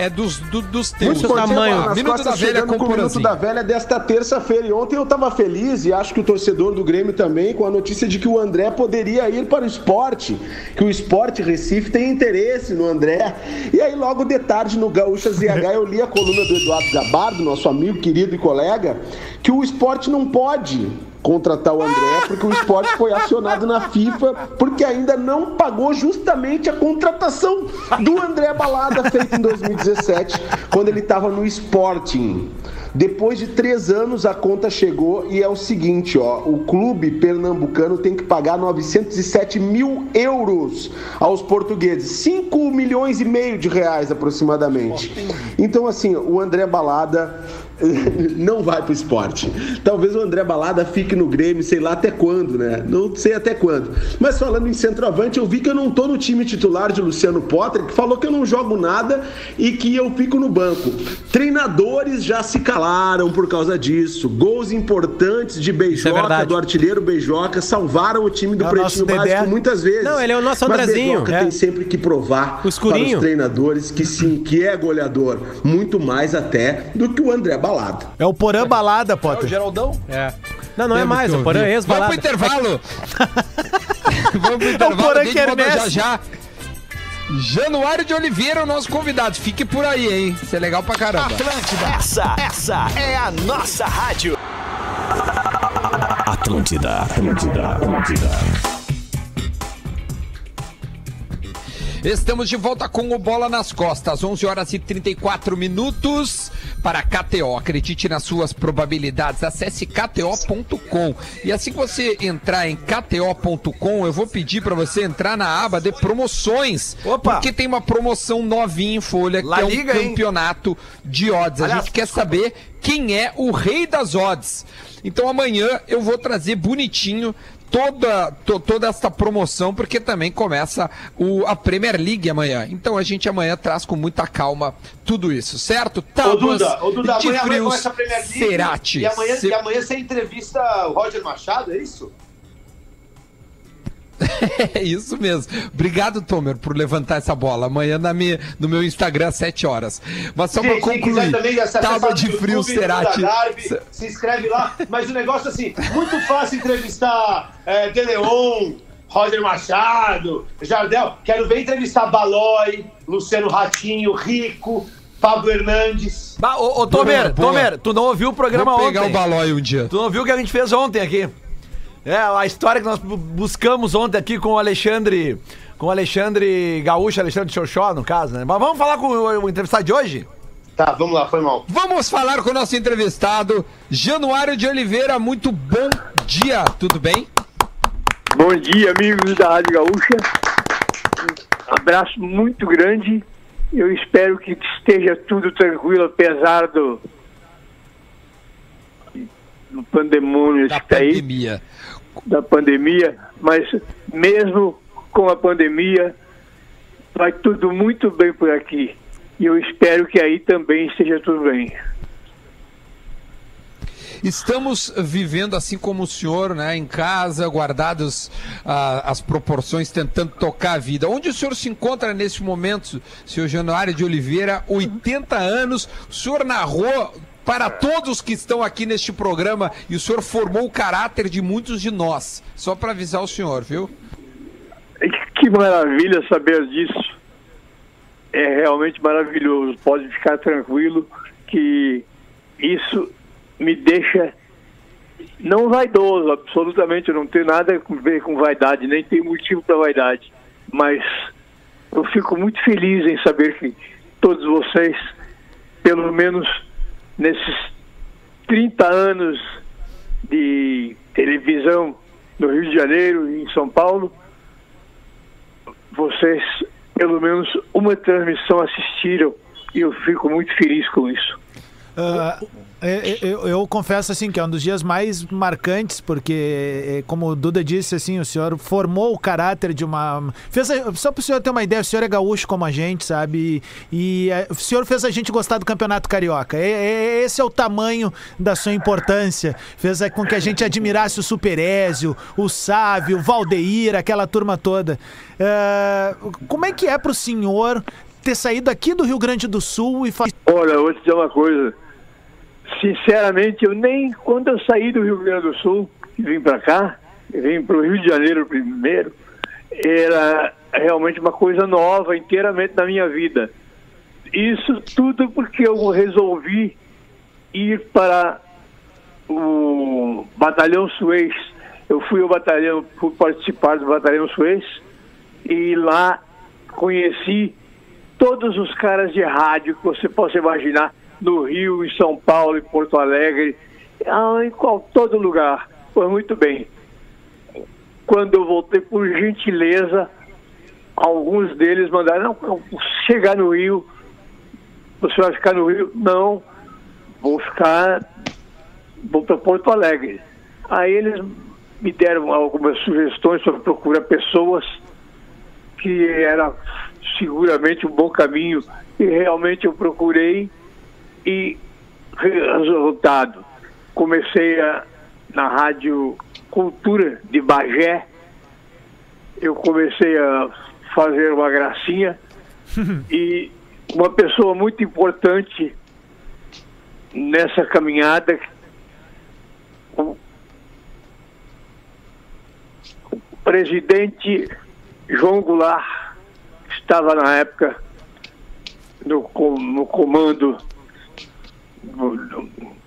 É dos, do- dos Muito teus. esportivo, tamanho. Minuto da velha com com o Minuto da Velha desta terça-feira. E ontem eu tava feliz e acho que o torcedor do Grêmio também com a notícia de que o André poderia ir para o esporte, que o Esporte Recife tem interesse no André. E aí logo de tarde no Gaúcha ZH eu li a coluna do Eduardo Gabardo, nosso amigo, querido e colega, que o esporte não pode contratar o André porque o esporte foi acionado na FIFA porque ainda não pagou justamente a contratação do André Balada feita em 2017 quando ele estava no Sporting. Depois de três anos a conta chegou e é o seguinte, ó, o clube pernambucano tem que pagar 907 mil euros aos portugueses, 5 milhões e meio de reais aproximadamente. Então assim, o André Balada não vai pro esporte. Talvez o André Balada fique no Grêmio, sei lá até quando, né? Não sei até quando. Mas falando em centroavante, eu vi que eu não tô no time titular de Luciano Potter, que falou que eu não jogo nada e que eu fico no banco. Treinadores já se calaram por causa disso. Gols importantes de Beijoca, verdade. do artilheiro Beijoca, salvaram o time do É Pretinho. Básico muitas vezes. Não, ele é o nosso Mas Andrezinho. Beijoca É. tem sempre que provar para os treinadores que sim, que é goleador. Muito mais até do que o André Balada. É o Porã Balada, É o Potter. Geraldão? É. Não, não é mais, que o Porã é ouvir. Vamos pro ex-balada. intervalo. Vamos pro intervalo. Porã a gente volta já Quermesse. já. Januário de Oliveira, o nosso convidado. Fique por aí, hein? Isso é legal pra caramba. Essa, essa é a nossa rádio. Atlântida, Atlântida, Atlântida. Estamos de volta com o Bola nas Costas, 11 horas e 34 minutos para KTO. Acredite nas suas probabilidades. Acesse kto.com. E assim que você entrar em kto.com, eu vou pedir para você entrar na aba de promoções. Opa! Porque tem uma promoção novinha em folha, La que é um Liga, hein? campeonato de odds. A Aliás, gente quer saber quem é o rei das odds. Então amanhã eu vou trazer bonitinho toda, to- toda esta promoção, porque também começa o, a Premier League amanhã. Então a gente amanhã traz com muita calma tudo isso, certo? Ô Tábuas Duda, ô Duda, de amanhã, amanhã começa a Premier League. Cerati. E amanhã, Ce- e amanhã você entrevista o Roger Machado, é isso? É isso mesmo. Obrigado, Tomer, por levantar essa bola. Amanhã na minha, no meu Instagram, às 7 horas. Mas só para concluir, também tábua de frio, no Cerati. Se inscreve lá. Mas o negócio assim, muito fácil entrevistar é, De Leon, Roger Machado, Jardel. Quero ver entrevistar Balói, Luciano Ratinho, Rico, Pablo Hernandes. Bah, ô, ô, Tomer, Boa. Tomer, tu não ouviu o programa Vou pegar ontem. o balói um dia. Tu não viu o que a gente fez ontem aqui? É, a história que nós bu- buscamos ontem aqui com o Alexandre. Com o Alexandre Gaúcho, Alexandre Xoxó, no caso, né? Mas vamos falar com o, o entrevistado de hoje? Tá, vamos lá, foi mal. Vamos falar com o nosso entrevistado, Januário de Oliveira. Muito bom dia, tudo bem? Bom dia, amigos da Rádio Gaúcha. Um abraço muito grande. Eu espero que esteja tudo tranquilo, apesar do, do pandemônio Da que está aí, pandemia. Da pandemia. Mas mesmo com a pandemia, vai tudo muito bem por aqui. E eu espero que aí também esteja tudo bem. Estamos vivendo assim como o senhor, né, em casa, guardados ah, as proporções, tentando tocar a vida. Onde o senhor se encontra nesse momento, senhor Januário de Oliveira, 80 anos, o senhor narrou para todos que estão aqui neste programa e o senhor formou o caráter de muitos de nós. Só para avisar o senhor, viu? Que maravilha saber disso. É realmente maravilhoso. Pode ficar tranquilo que isso me deixa não vaidoso, absolutamente. Eu não tenho nada a ver com vaidade, nem tenho motivo para vaidade. Mas eu fico muito feliz em saber que todos vocês, pelo menos nesses 30 anos de televisão no Rio de Janeiro e em São Paulo, vocês pelo menos uma transmissão assistiram e eu fico muito feliz com isso. Ah, é, eu, eu confesso assim que é um dos dias mais marcantes porque é, como o Duda disse assim o senhor formou o caráter de uma fez a- só para o senhor ter uma ideia o senhor é gaúcho como a gente sabe e, é, o senhor fez a gente gostar do campeonato carioca É- é- esse é o tamanho da sua importância fez com que a gente admirasse o Superézio o Sávio o Valdeir aquela turma toda Ah, como é que é para o senhor ter saído aqui do Rio Grande do Sul e fazer. Olha, eu vou te dizer uma coisa. Sinceramente, eu nem quando eu saí do Rio Grande do Sul e vim para cá, vim para o Rio de Janeiro primeiro, era realmente uma coisa nova inteiramente na minha vida. Isso tudo porque eu resolvi ir para o Batalhão Suez. Eu fui ao batalhão, fui participar do Batalhão Suez e lá conheci todos os caras de rádio que você possa imaginar no Rio, em São Paulo, em Porto Alegre, ah, em qual, todo lugar. Foi muito bem. Quando eu voltei, por gentileza, alguns deles mandaram, não, chegar no Rio, você vai ficar no Rio? Não, vou ficar, vou para Porto Alegre. Aí eles me deram algumas sugestões para procurar pessoas que era seguramente um bom caminho e realmente eu procurei e resultado comecei a, na rádio Cultura de Bagé. Eu comecei a fazer uma gracinha. E uma pessoa muito importante nessa caminhada o, o presidente João Goulart estava na época no, no comando do- do-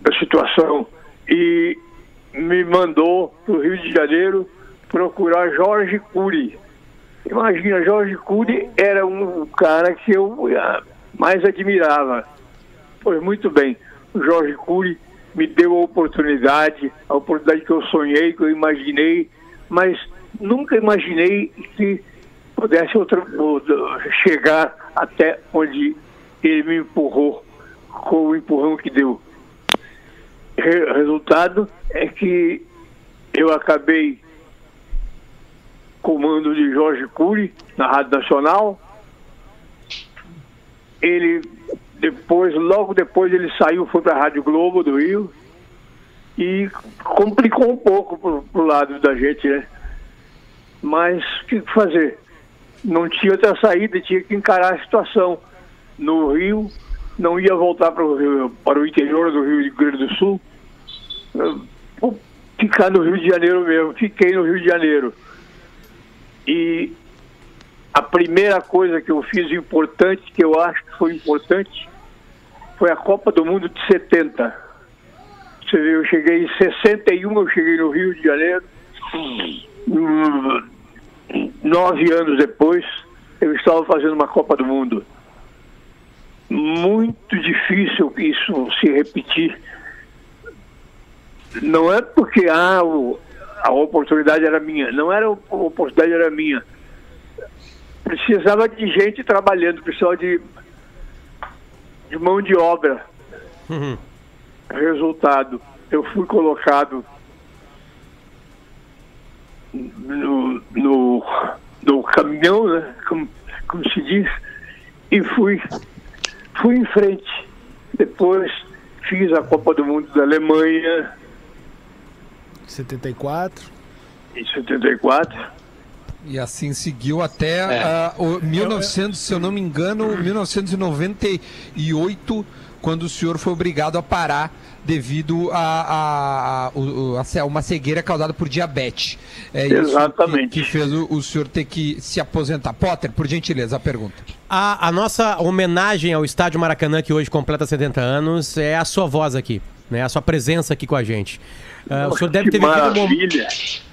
da situação e me mandou para o Rio de Janeiro procurar Jorge Cury. Imagina, Jorge Cury era um cara que eu ah, mais admirava. Pois muito bem, Jorge Cury me deu a oportunidade, a oportunidade que eu sonhei, que eu imaginei, mas nunca imaginei que pudesse outra- chegar até onde ele me empurrou, com o empurrão que deu. Re- resultado é que eu acabei comando de Jorge Cury na Rádio Nacional. Ele depois, logo depois ele saiu, foi para a Rádio Globo do Rio e complicou um pouco pro, pro lado da gente, né? Mas o que fazer? Não tinha outra saída, tinha que encarar a situação. No Rio, não ia voltar para o, Rio, para o interior do Rio Grande do Sul. Ficar no Rio de Janeiro mesmo. Fiquei no Rio de Janeiro. E a primeira coisa que eu fiz importante, que eu acho que foi importante, foi a Copa do Mundo de 70. Você vê, eu cheguei em 61, eu cheguei no Rio de Janeiro. Nove anos depois, eu estava fazendo uma Copa do Mundo. Muito difícil isso se repetir. Não é porque ah, o- a oportunidade era minha. Não era a oportunidade era minha. Precisava de gente trabalhando, precisava de, de mão de obra. Resultado, eu fui colocado no, no, no caminhão, né, como, como se diz, e fui, fui em frente. Depois fiz a Copa do Mundo da Alemanha 74. em 74. E assim seguiu até É. o 1900, se eu não me engano, 1998, quando o senhor foi obrigado a parar devido a, a, a- a uma cegueira causada por diabetes. É isso Exatamente. que, que fez o, o senhor ter que se aposentar. Potter, por gentileza, a pergunta. A, a nossa homenagem ao Estádio Maracanã, que hoje completa 70 anos, é a sua voz aqui, né? A sua presença aqui com a gente. Ah, o senhor deve ter vivido um!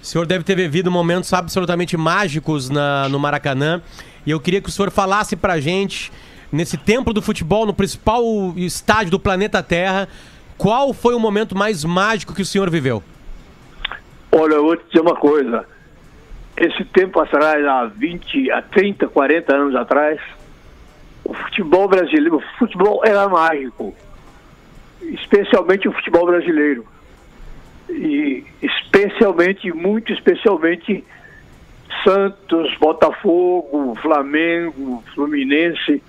O senhor deve ter vivido momentos absolutamente mágicos na- no Maracanã. E eu queria que o senhor falasse pra gente, nesse templo do futebol, no principal estádio do planeta Terra, qual foi o momento mais mágico que o senhor viveu? Olha, eu vou te dizer uma coisa. Esse tempo atrás, há 20, há 30, 40 anos atrás, o futebol brasileiro, o futebol era mágico. Especialmente o futebol brasileiro. E especialmente, muito especialmente, Santos, Botafogo, Flamengo, Fluminense.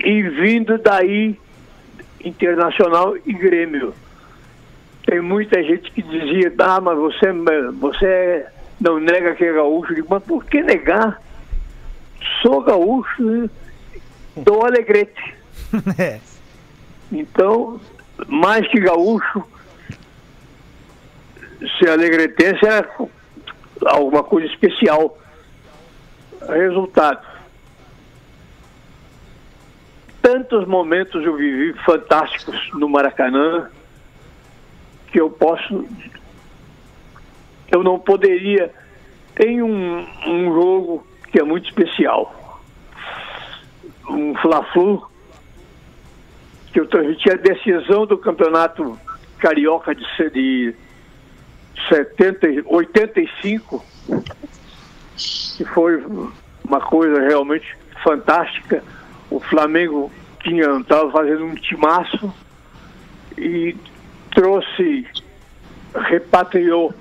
E vindo daí, Internacional e Grêmio. Tem muita gente que dizia, ah, mas você, você não nega que é gaúcho. Eu digo, mas por que negar? Sou gaúcho. né? do Alegrete. É. Então, mais que gaúcho, ser alegretense é alguma coisa especial. Resultado. Tantos momentos eu vivi fantásticos no Maracanã que eu posso. Eu não poderia. Tem um, um jogo que é muito especial. Um Fla-Flu que eu transmiti a decisão do campeonato carioca de, de 70, e- 85, que foi uma coisa realmente fantástica. O Flamengo tinha estava fazendo um timaço e trouxe, repatriou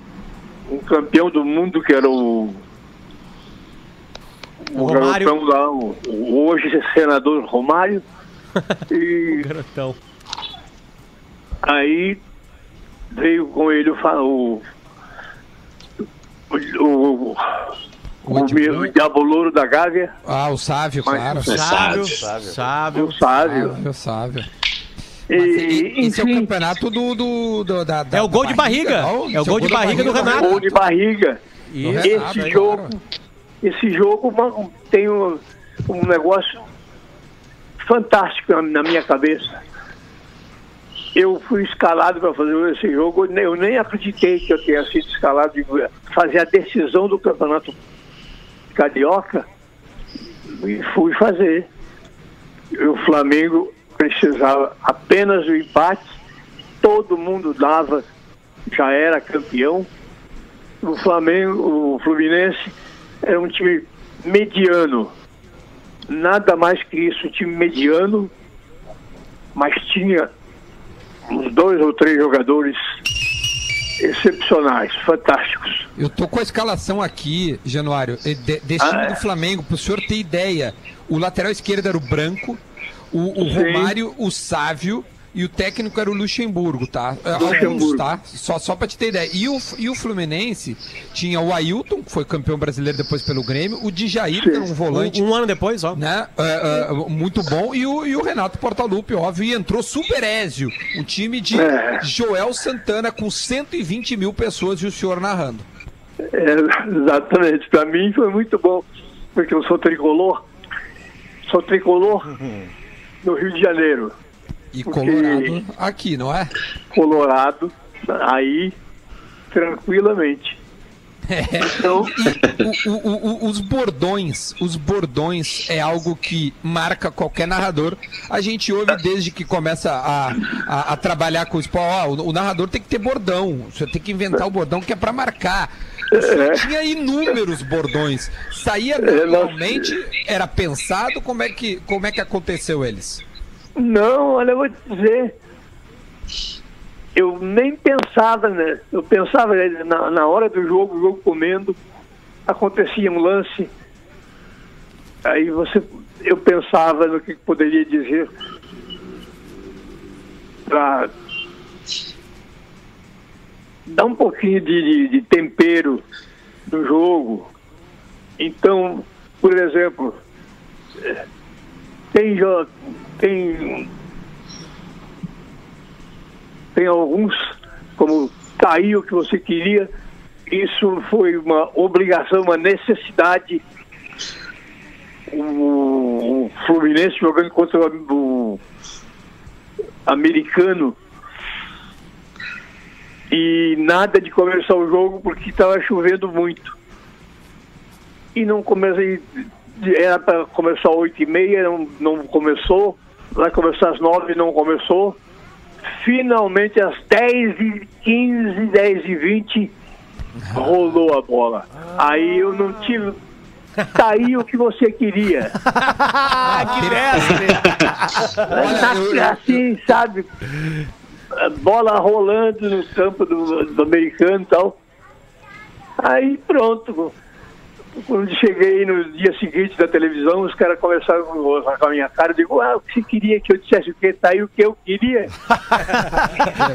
um campeão do mundo que era o o, Romário. garotão lá, o, o hoje senador Romário. E Garotão. aí veio com ele o, o, o, o, o, Edmundo. o Diabo Louro da Gávea, Ah, o Sávio, claro. Sábio. sábio. Sábio. o Sávio. Sávio, Sávio. E, E- Esse é o enfim, campeonato do. do, do- da, da- É o gol da de barriga. não? É o gol de barriga do Renato. gol de barriga. Isso. Esse Renato, é jogo, claro. esse jogo tem um, um negócio fantástico na, minha cabeça. Eu fui escalado para fazer esse jogo, eu nem- eu nem acreditei que eu tenha sido escalado de fazer a decisão do campeonato carioca e fui fazer. O Flamengo precisava apenas do empate, todo mundo dava, já era campeão o Flamengo, o Fluminense era um time mediano. Nada mais que isso, um time mediano, mas tinha uns dois ou três jogadores excepcionais, fantásticos. Eu tô com a escalação aqui, Januário, de- desse Ah, time é. do Flamengo, pro senhor ter ideia. O lateral esquerdo era o Branco, o, o. Romário, o Sávio e o técnico era o Luxemburgo, tá? É, Alguns, Luxemburgo. tá? Só, só pra te ter ideia. E o, e o Fluminense tinha o Ailton, que foi campeão brasileiro depois pelo Grêmio, o Djair, que era um volante. Um, um ano depois, ó. Né? É, é, muito bom. E o, e o Renato Portaluppi, óbvio, e entrou Super Ézio, um time de É. Joel Santana com 120 mil pessoas e o senhor narrando. É, exatamente, para mim foi muito bom, porque eu sou tricolor, sou tricolor no Rio de Janeiro, E Porque- Colorado aqui, não é? Colorado, aí tranquilamente. Então, E o- o- o- os bordões, os bordões é algo que marca qualquer narrador. A gente ouve desde que começa a, a, a trabalhar com o esporte. O, narrador tem que ter bordão. Você tem que inventar o bordão que é pra marcar. Senhor tinha inúmeros bordões. Saía normalmente, era pensado. Como é que, como é que aconteceu eles? Não, olha, eu vou te dizer. Eu nem pensava, né? Eu pensava né, na, na hora do jogo, o jogo comendo, acontecia um lance. Aí você. Eu pensava no que poderia dizer para dar um pouquinho de, de- de tempero no jogo. Então, por exemplo, tem, jo- tem, tem alguns, como tá aí o que você queria, isso foi uma obrigação, uma necessidade. O, o Fluminense jogando contra o, o americano e nada de começar o jogo porque estava chovendo muito. E não comecei, era para começar às 8 e meia, não, não começou, vai começar às 9 não começou. Finalmente às 10 e 15, 10 e 20 rolou a bola. Aí eu não tive. Tá aí o que você queria. Que mestre! Na- assim, sabe? Bola rolando no campo do, do americano e tal. Aí pronto. Quando cheguei no dia seguinte da televisão, os caras começaram com a minha cara. Eu digo, ah, o que você queria que eu dissesse o quê? Tá aí o que eu queria.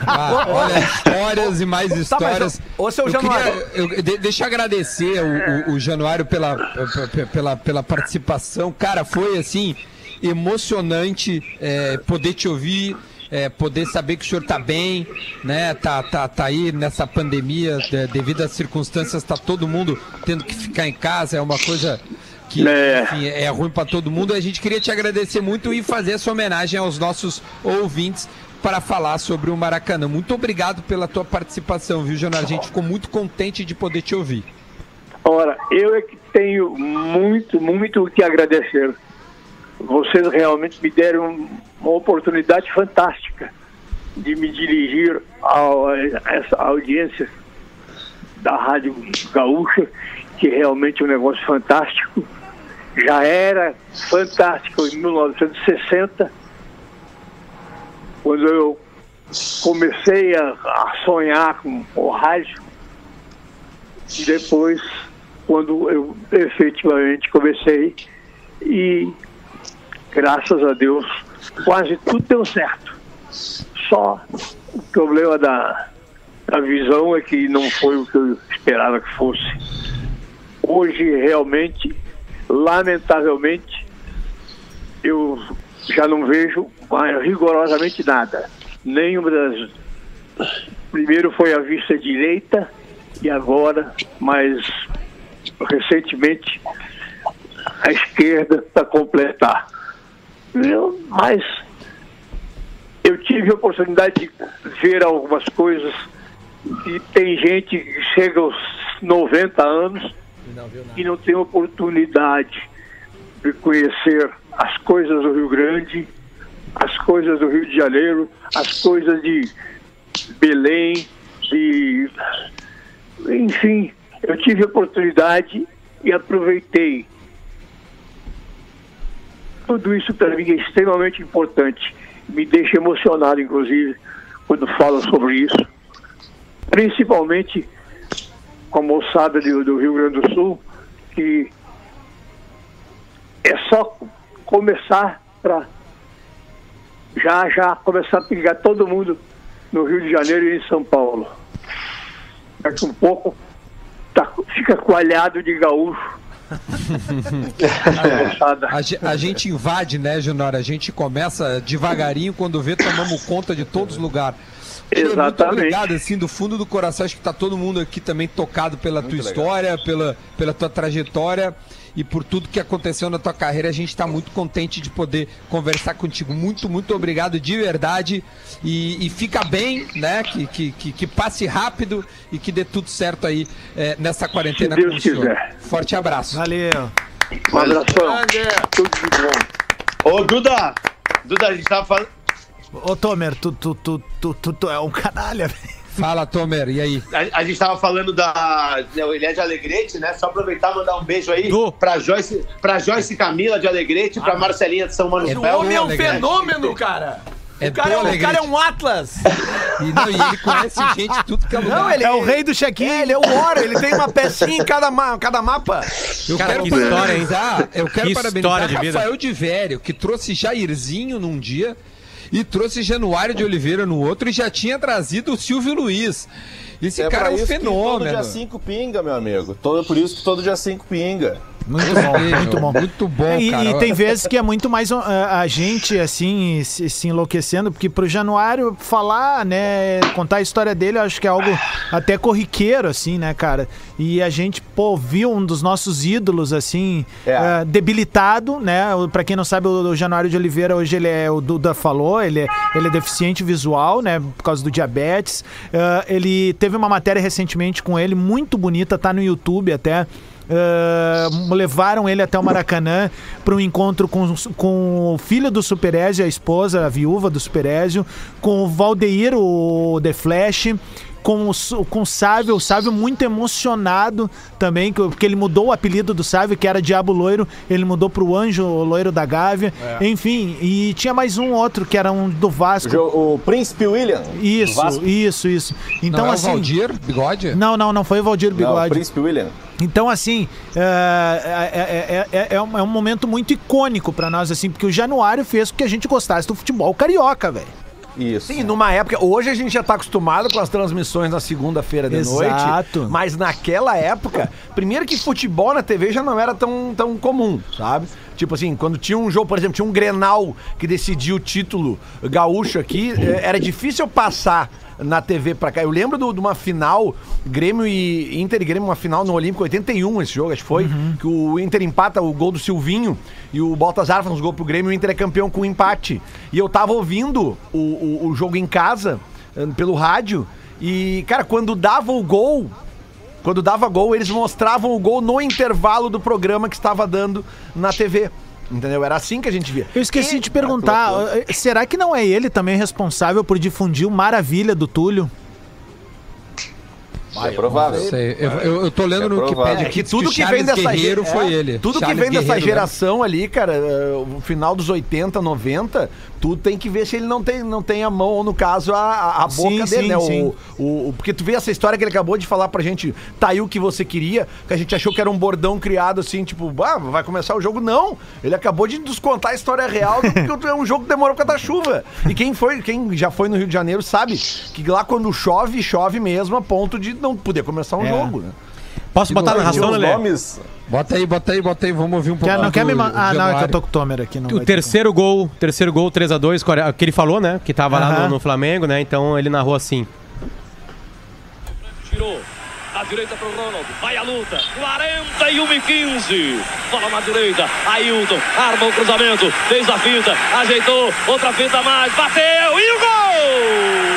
Ah, olha, histórias e mais histórias. ô, ô, seu Eu Januário. queria- eu- de- deixa eu agradecer o, o- o Januário pela, pe- pela, pela participação. Cara, foi assim emocionante é, poder te ouvir, é, poder saber que o senhor tá bem, né? Tá, tá, tá aí nessa pandemia, de- devido às circunstâncias, tá todo mundo tendo que ficar em casa, é uma coisa que É. enfim, é ruim para todo mundo. A gente queria te agradecer muito e fazer essa homenagem aos nossos ouvintes para falar sobre o Maracanã. Muito obrigado pela tua participação, viu, Jonathan? A gente ficou muito contente de poder te ouvir. Ora, eu é que tenho muito, muito o que agradecer. Vocês realmente me deram uma oportunidade fantástica de me dirigir a essa audiência da Rádio Gaúcha, que realmente é um negócio fantástico. Já era fantástico em 1960, quando eu comecei a, a sonhar com o rádio. E depois, quando eu efetivamente comecei, e graças a Deus, quase tudo deu certo. Só o problema da, da visão é que não foi o que eu esperava que fosse. Hoje, realmente, lamentavelmente, eu já não vejo mais rigorosamente nada. Nenhuma das. Primeiro foi a vista direita e agora, mais recentemente, a esquerda para completar. Eu- mas eu tive a oportunidade de ver algumas coisas e tem gente que chega aos 90 anos e não tem oportunidade de conhecer as coisas do Rio Grande, as coisas do Rio de Janeiro, as coisas de Belém, de enfim, eu tive a oportunidade e aproveitei. Tudo isso para mim é extremamente importante. Me deixa emocionado, inclusive, quando falo sobre isso. Principalmente com a moçada do, do Rio Grande do Sul, que é só começar para já já começar a pegar todo mundo no Rio de Janeiro e em São Paulo. Daqui um pouco tá, fica coalhado de gaúcho. A. A, ge- a gente invade, né, Junora? A gente começa devagarinho, quando vê, tomamos conta de todos os lugares. Muito Exatamente. obrigado, assim, do fundo do coração. Acho que tá todo mundo aqui também tocado pela tua história, pela, pela tua trajetória e por tudo que aconteceu na tua carreira. A gente tá muito contente de poder conversar contigo. Muito, muito obrigado de verdade. E, e fica bem, né? Que, que, que, que passe rápido e que dê tudo certo aí eh, nessa quarentena Deus com o senhor. quiser. Forte abraço. Valeu. Um abração. Tudo de bom. Ô, Duda! Duda, a gente tava falando. Ô, Tomer, tu, tu, tu, tu, tu, tu é um canalha, velho. Fala, Tomer, e aí? A, a gente tava falando da né, o Elias de Alegrete, né? Só aproveitar e mandar um beijo aí Du. pra Joyce, pra Joyce Camila de Alegrete, pra Marcelinha de São Manuel. O homem é um Alegrete. fenômeno, cara. É o, cara é, do um- o cara é um Atlas. E, não, e ele conhece gente tudo que é lugar. Não, ele É o rei do check-in. É, ele é o Oro, ele tem uma pecinha em cada, ma- cada mapa. Eu Cara, quero que história, parabenizar, eu quero Que parabenizar história de vida. Rafael de Vério, que trouxe Jairzinho num dia e trouxe Januário de Oliveira no outro e já tinha trazido o Silvio Luiz. Esse É cara é um que todo fenômeno. dia 5 pinga, meu amigo. Todo, por isso que todo dia 5 pinga. Muito bom, muito bom. Muito bom, e, cara. e tem vezes que é muito mais uh, a gente, assim, se, se enlouquecendo, porque pro Januário falar, né, contar a história dele, eu acho que é algo até corriqueiro, assim, né, cara? E a gente, pô, viu um dos nossos ídolos, assim, É. uh, debilitado, né? Pra quem não sabe, o, o Januário de Oliveira, hoje ele é, o Duda falou, ele é, ele é deficiente visual, né, por causa do diabetes. Uh, ele teve uma matéria recentemente com ele, muito bonita, tá no YouTube até. Uh, levaram ele até o Maracanã para um encontro com, com o filho do Superézio, a esposa, a viúva do Superézio, com o Valdeir, o The Flash, com o, com o Sávio, o Sávio muito emocionado também, que- porque ele mudou o apelido do Sávio, que era Diabo Loiro, ele mudou pro Anjo Loiro da Gávea, enfim, e tinha mais um outro que era um do Vasco. O, o Príncipe William. Isso, Vasco. isso, isso. Então, não é o assim. Valdir, bigode? Não, não, não foi o Valdir Não, Bigode. o Príncipe William. Então, assim, é, é, é, é- é um, é um momento muito icônico pra nós, assim, porque o Januário fez com que a gente gostasse do futebol carioca, velho. Isso. Sim, numa época. Hoje a gente já tá acostumado com as transmissões na segunda-feira de Exato. noite. Mas naquela época, primeiro que futebol na TV já não era tão, tão comum, sabe? Tipo assim, quando tinha um jogo, por exemplo, tinha um Grenal que decidia o título gaúcho aqui, eh, era difícil passar na TV pra cá. Eu lembro de uma final, Grêmio e Inter e Grêmio, uma final no Olímpico 81, esse jogo, acho que foi, que o Inter empata o gol do Silvinho e o Baltazar faz uns gols pro Grêmio e o Inter é campeão com empate. E eu tava ouvindo o, o, o jogo em casa, eh, pelo rádio, e, cara, quando dava o gol, quando dava gol, eles mostravam o gol no intervalo do programa que estava dando na TV. Entendeu? Era assim que a gente via. Eu esqueci de perguntar, eh, será que não é ele também responsável por difundir o Maravilha do Túlio? É provável. Sei, eu, eu, eu tô lendo É no. Wikipedia É aqui que tudo que, Charles vem dessa Guerreiro ge- foi é, ele. Tudo Charles que vem dessa Guerreiro, né? geração ali, cara, eh, o final dos 80, 90, tu tem que ver se ele não tem, não tem a mão, ou no caso, a, a- a Sim, boca dele, sim, né? sim. O, o, o- porque tu vê essa história que ele acabou de falar pra gente, tá aí o que você queria, que a gente achou que era um bordão criado assim, tipo, ah, vai começar o jogo. Não! Ele acabou de nos contar a história real, porque é um jogo que demorou por causa da chuva. E quem foi, quem já foi no Rio de Janeiro sabe que lá quando chove, chove mesmo a ponto de não poder começar um É. jogo, né? Posso botar a narração, os Lelê? nomes. Bota aí, bota aí, bota aí, vamos ouvir um pouco. Não quer me ma- Ah, não, é que eu tô com o Tomer aqui. Não O vai ter terceiro gol, terceiro gol 3x2, que ele falou, né? Que tava lá no, no Flamengo, né? Então ele narrou assim. Tirou. Na direita pro Ronald. Vai a luta. 41 e 15. Bola na direita. Ailton. Arma o cruzamento. Fez a finta. Ajeitou. Outra finta a mais. Bateu. E o gol!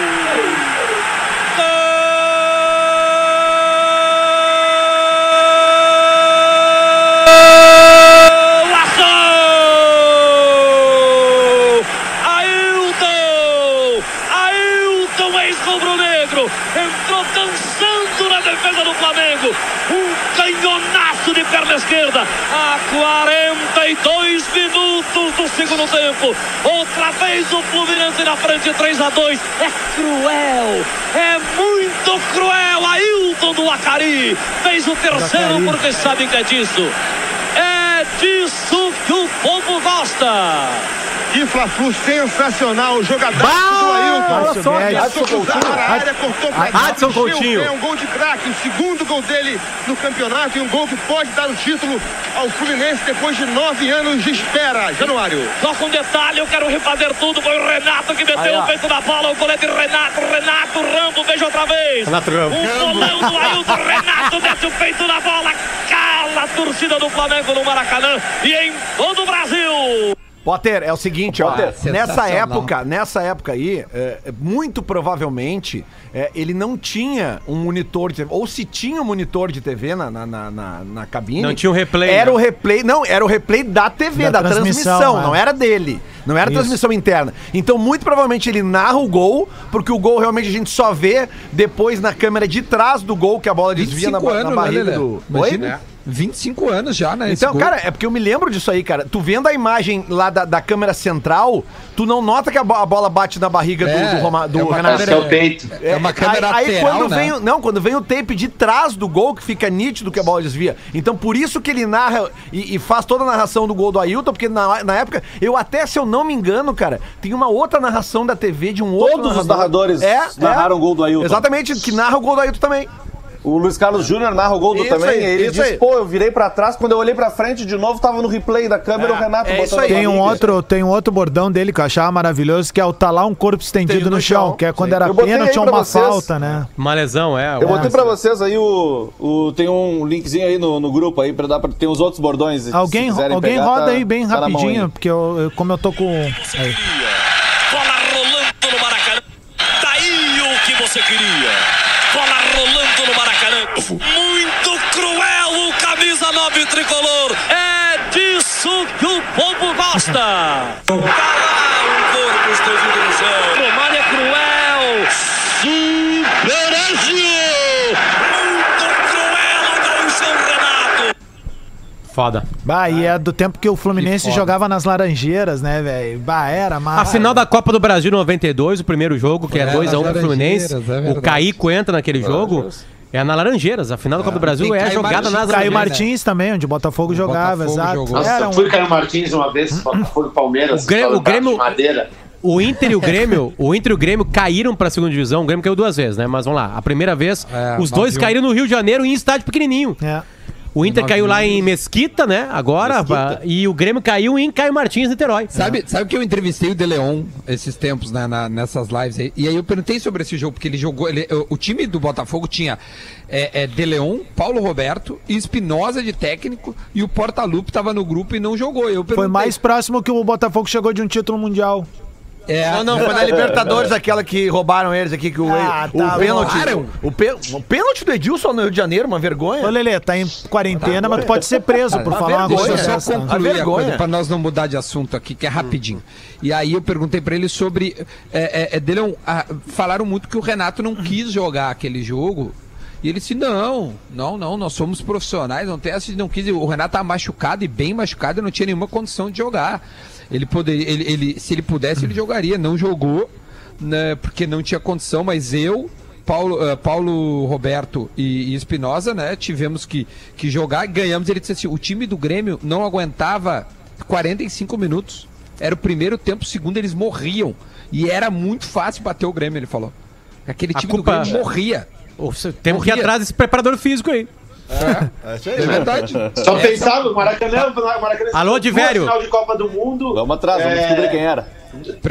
Perna esquerda a 42 minutos do segundo tempo. Outra vez o Fluminense na frente, 3 a 2. É cruel, é muito cruel. Ailton do Acari fez o terceiro porque sabe que é disso. É disso que o povo gosta. Que Fla-Flu sensacional, jogador do Ailton. Márcio Guedes. Adson Coutinho. Área, cortou pra Adson Coutinho. pé, um gol de craque, o segundo gol dele no campeonato e um gol que pode dar o título ao Fluminense depois de nove anos de espera. Januário. Só com detalhe, eu quero refazer tudo. Foi o Renato que meteu o peito na bola. O colete Renato, Renato Rambo, beija outra vez. Renato Rambo. Um bolão do Ailton, Renato mete o peito na bola. Cala a torcida do Flamengo no Maracanã e em todo o Brasil. Potter, é o seguinte, ó. Potter. Nessa época, nessa época aí, é, é, muito provavelmente, é, ele não tinha um monitor de TV, ou se tinha um monitor de TV na, na, na, na- na cabine. Não tinha o replay, Era né? o replay, não, era o replay da TV, da, Da transmissão, transmissão, é. não era dele. Não era Isso. transmissão interna. Então, muito provavelmente, ele narra o gol, porque o gol realmente a gente só vê depois na câmera de trás do gol que a bola desvia na, 25 ba- na anos, né, barriga Lelê? do. Imagina. 25 anos já, né? Então, cara, é porque eu me lembro disso aí, cara. Tu vendo a imagem lá da, da câmera central, tu não nota que a, bo- a bola bate na barriga do, É, do, Roma- do é uma Renato. câmera- Seu peito. É uma câmera aí, aí lateral, quando né? vem, o- não, quando vem o tape de trás do gol, que fica nítido que a bola desvia. Então, por isso que ele narra e, e faz toda a narração do gol do Ailton, porque na, na época, eu até, se eu não me engano, cara, tem uma outra narração da TV de um outro Todos os narradores narraram o gol do Ailton. Exatamente, que narra o gol do Ailton também. O Luiz Carlos Júnior narra o gol do Isso também. aí, ele disse, aí. pô, eu virei pra trás, quando eu olhei pra frente de novo, tava no replay da câmera o Renato é botando Tem um outro, tem um outro bordão dele que eu achava maravilhoso, que é o tá lá um corpo estendido no no chão, chão, que é quando sim. era ou pra uma vocês. falta, né? Uma lesão, é. Eu botei pra vocês aí o, o. Tem um linkzinho aí no, no grupo aí pra dar pra. Tem os outros bordões. se Alguém, alguém pegar, roda tá- aí bem tá rapidinho, aí. porque eu, eu- como eu tô com. Aí. Bola rolando no Maracanã. Daí o que você queria. Bola rolando no Maracanã. Muito cruel o camisa 9 tricolor. É disso que o povo gosta. Tá lá um corpo estendido no chão. Romário é cruel. Superécio. Muito cruel o gauchão Renato. Foda. Bah, e é do tempo que o Fluminense foda. jogava nas Laranjeiras, né, velho? Bah, era A massa. final da Copa do Brasil 92, o primeiro jogo, que é É, 2x1 nas pro Fluminense. É o. Caíco entra naquele jogo. É na Laranjeiras. A final da Copa do Brasil Tem é Caio jogada Martins, nas Caio Laranjeiras. Martins também, onde o Botafogo O jogava, Botafogo exato. jogou. Nossa, Era eu um- fui Caio Martins uma vez, Botafogo e Palmeiras. O Grêmio- o Grêmio- madeira. o Inter e o Grêmio, o Inter e o Grêmio caíram pra segunda divisão. O Grêmio caiu duas vezes, né? Mas vamos lá. A primeira vez, É, os dois 9-1. caíram no Rio de Janeiro em estádio pequenininho. É. O Inter 9-1. caiu lá em Mesquita, né? Agora. Mesquita. E o Grêmio caiu em Caio Martins, Niterói. Sabe, sabe que eu entrevistei o De Leon esses tempos né, na- nessas lives aí, e aí eu perguntei sobre esse jogo, porque ele jogou. ele- o, time do Botafogo tinha é, é, De Leon, Paulo Roberto, Espinosa de técnico e o Portalupe tava no grupo e não jogou. Eu Foi mais próximo que o Botafogo chegou de um título mundial. É, Não, não, foi na Libertadores aquela que roubaram eles aqui, que o, Ah, o tá, pênalti. roubaram? O, pê- o pênalti do Edilson no Rio de Janeiro, uma vergonha. Ô, Lelê, tá em quarentena, mas tu pode ser preso por Tá falar uma vergonha, coisa Deixa eu dessa. só A concluir a, vergonha. coisa, pra nós não mudar de assunto aqui, que é rapidinho. E aí eu perguntei pra ele sobre. É, é, é, De Leon, ah, falaram muito que o Renato não quis jogar aquele jogo. E ele disse: não, não, não, nós somos profissionais, não tem essa não quis. O Renato tá machucado e bem machucado e não tinha nenhuma condição de jogar. Ele poderia, ele, ele, se ele pudesse, ele jogaria. Não jogou, né, porque não tinha condição, mas eu. Paulo, eh, Paulo Roberto e, e Espinosa, né? Tivemos que, que jogar, ganhamos. Ele disse assim: o time do Grêmio não aguentava 45 minutos. Era o primeiro tempo, o segundo eles morriam. E era muito fácil bater o Grêmio, ele falou. Aquele time culpa- do Grêmio morria. Temos que ir atrás desse preparador físico aí. É verdade. Só É, pensava, o Maracanã, Maracanã Alô, duas Divério. final de Copa do Mundo. Vamos atrás, vamos É. descobrir quem era.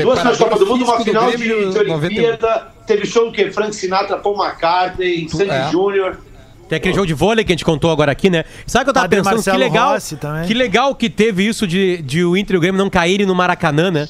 Duas finais de Copa do Mundo, uma final de, de 91. Olimpíada. Teve show que Frank Sinatra, Paul McCartney, Sandy É. Júnior. Tem aquele jogo de vôlei que a gente contou agora aqui, né? Sabe o que eu tava Padre pensando? Marcelo que legal. Que legal que teve isso de, de o Inter e o Grêmio não caírem no Maracanã, né?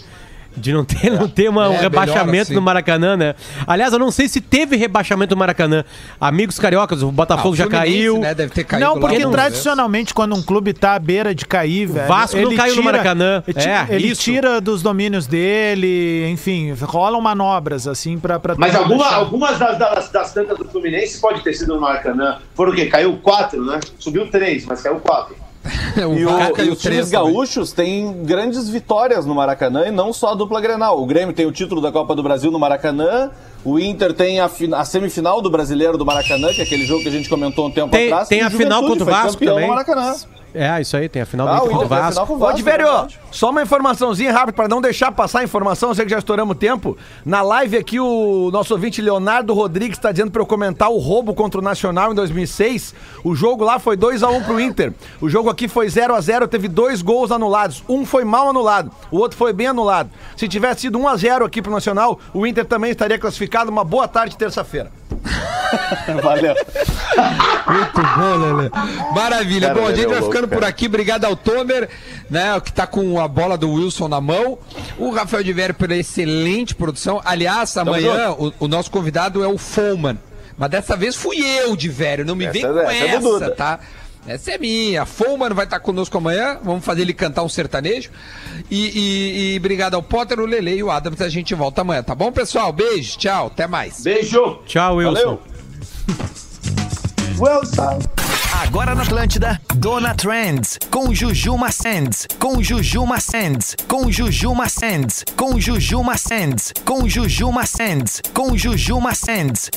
De não ter, não ter uma- um É, rebaixamento melhor assim. no Maracanã, né? Aliás, eu não sei se teve rebaixamento no Maracanã. Amigos cariocas, o Botafogo Ah, já Fluminense, caiu. Né, deve ter caído Não, lá porque algumas tradicionalmente quando um clube tá à beira de cair, velho. Vasco não caiu no tira- Maracanã. Ele, ti- É, ele isso. tira dos domínios dele, enfim, rolam manobras assim pra. pra Mas alguma, algumas das, das, das tantas do Fluminense pode ter sido no Maracanã. Foram o quê? Caiu quatro, né? Subiu três, mas caiu quatro. O E, o- e caiu os três times gaúchos têm grandes vitórias no Maracanã e não só a dupla Grenal. O Grêmio tem o título da Copa do Brasil no Maracanã, o Inter tem a, a semifinal do Brasileiro do Maracanã, que é aquele jogo que a gente comentou um tempo Tem- atrás. tem e a final contra o Vasco também. No Maracanã. É, isso aí, tem a final do Ah, Inter o contra o Inter a Vasco. com o Ô, Vasco, Diverio, é só uma informaçãozinha rápida para não deixar passar a informação, eu sei que já estouramos tempo. Na live aqui, o nosso ouvinte Leonardo Rodrigues está dizendo para eu comentar o roubo contra o Nacional em 2006. O jogo lá foi 2x1 pro Inter. O jogo aqui foi 0x0, teve dois gols anulados. Um foi mal anulado, o outro foi bem anulado. Se tivesse sido 1x0 aqui pro Nacional, o Inter também estaria classificado. Uma boa tarde, terça-feira. Valeu. Muito bom, Lelê. Maravilha. Cara, bom, a gente é vai louco, ficando por cara. aqui. Obrigado ao Tomer, né? Que tá com a bola do Wilson na mão. O Rafael de Vério pela excelente produção. Aliás, amanhã o, o nosso convidado é o Foman. Mas dessa vez fui eu de Vério. Não me Essa vem é- com essa é essa, tá? Essa é minha. Foman vai estar conosco amanhã. Vamos fazer ele cantar um sertanejo. E, e- e obrigado ao Potter, o Lele e o Adams. A gente volta amanhã, tá bom, pessoal? Beijo, tchau, até mais. Beijo! Tchau, Wilson. Valeu. Agora na Atlântida, Dona Trends, com Juju Macens, com Juju Macens, com Juju Macens, com Juju Macens, com Juju Macens, com Juju Macens.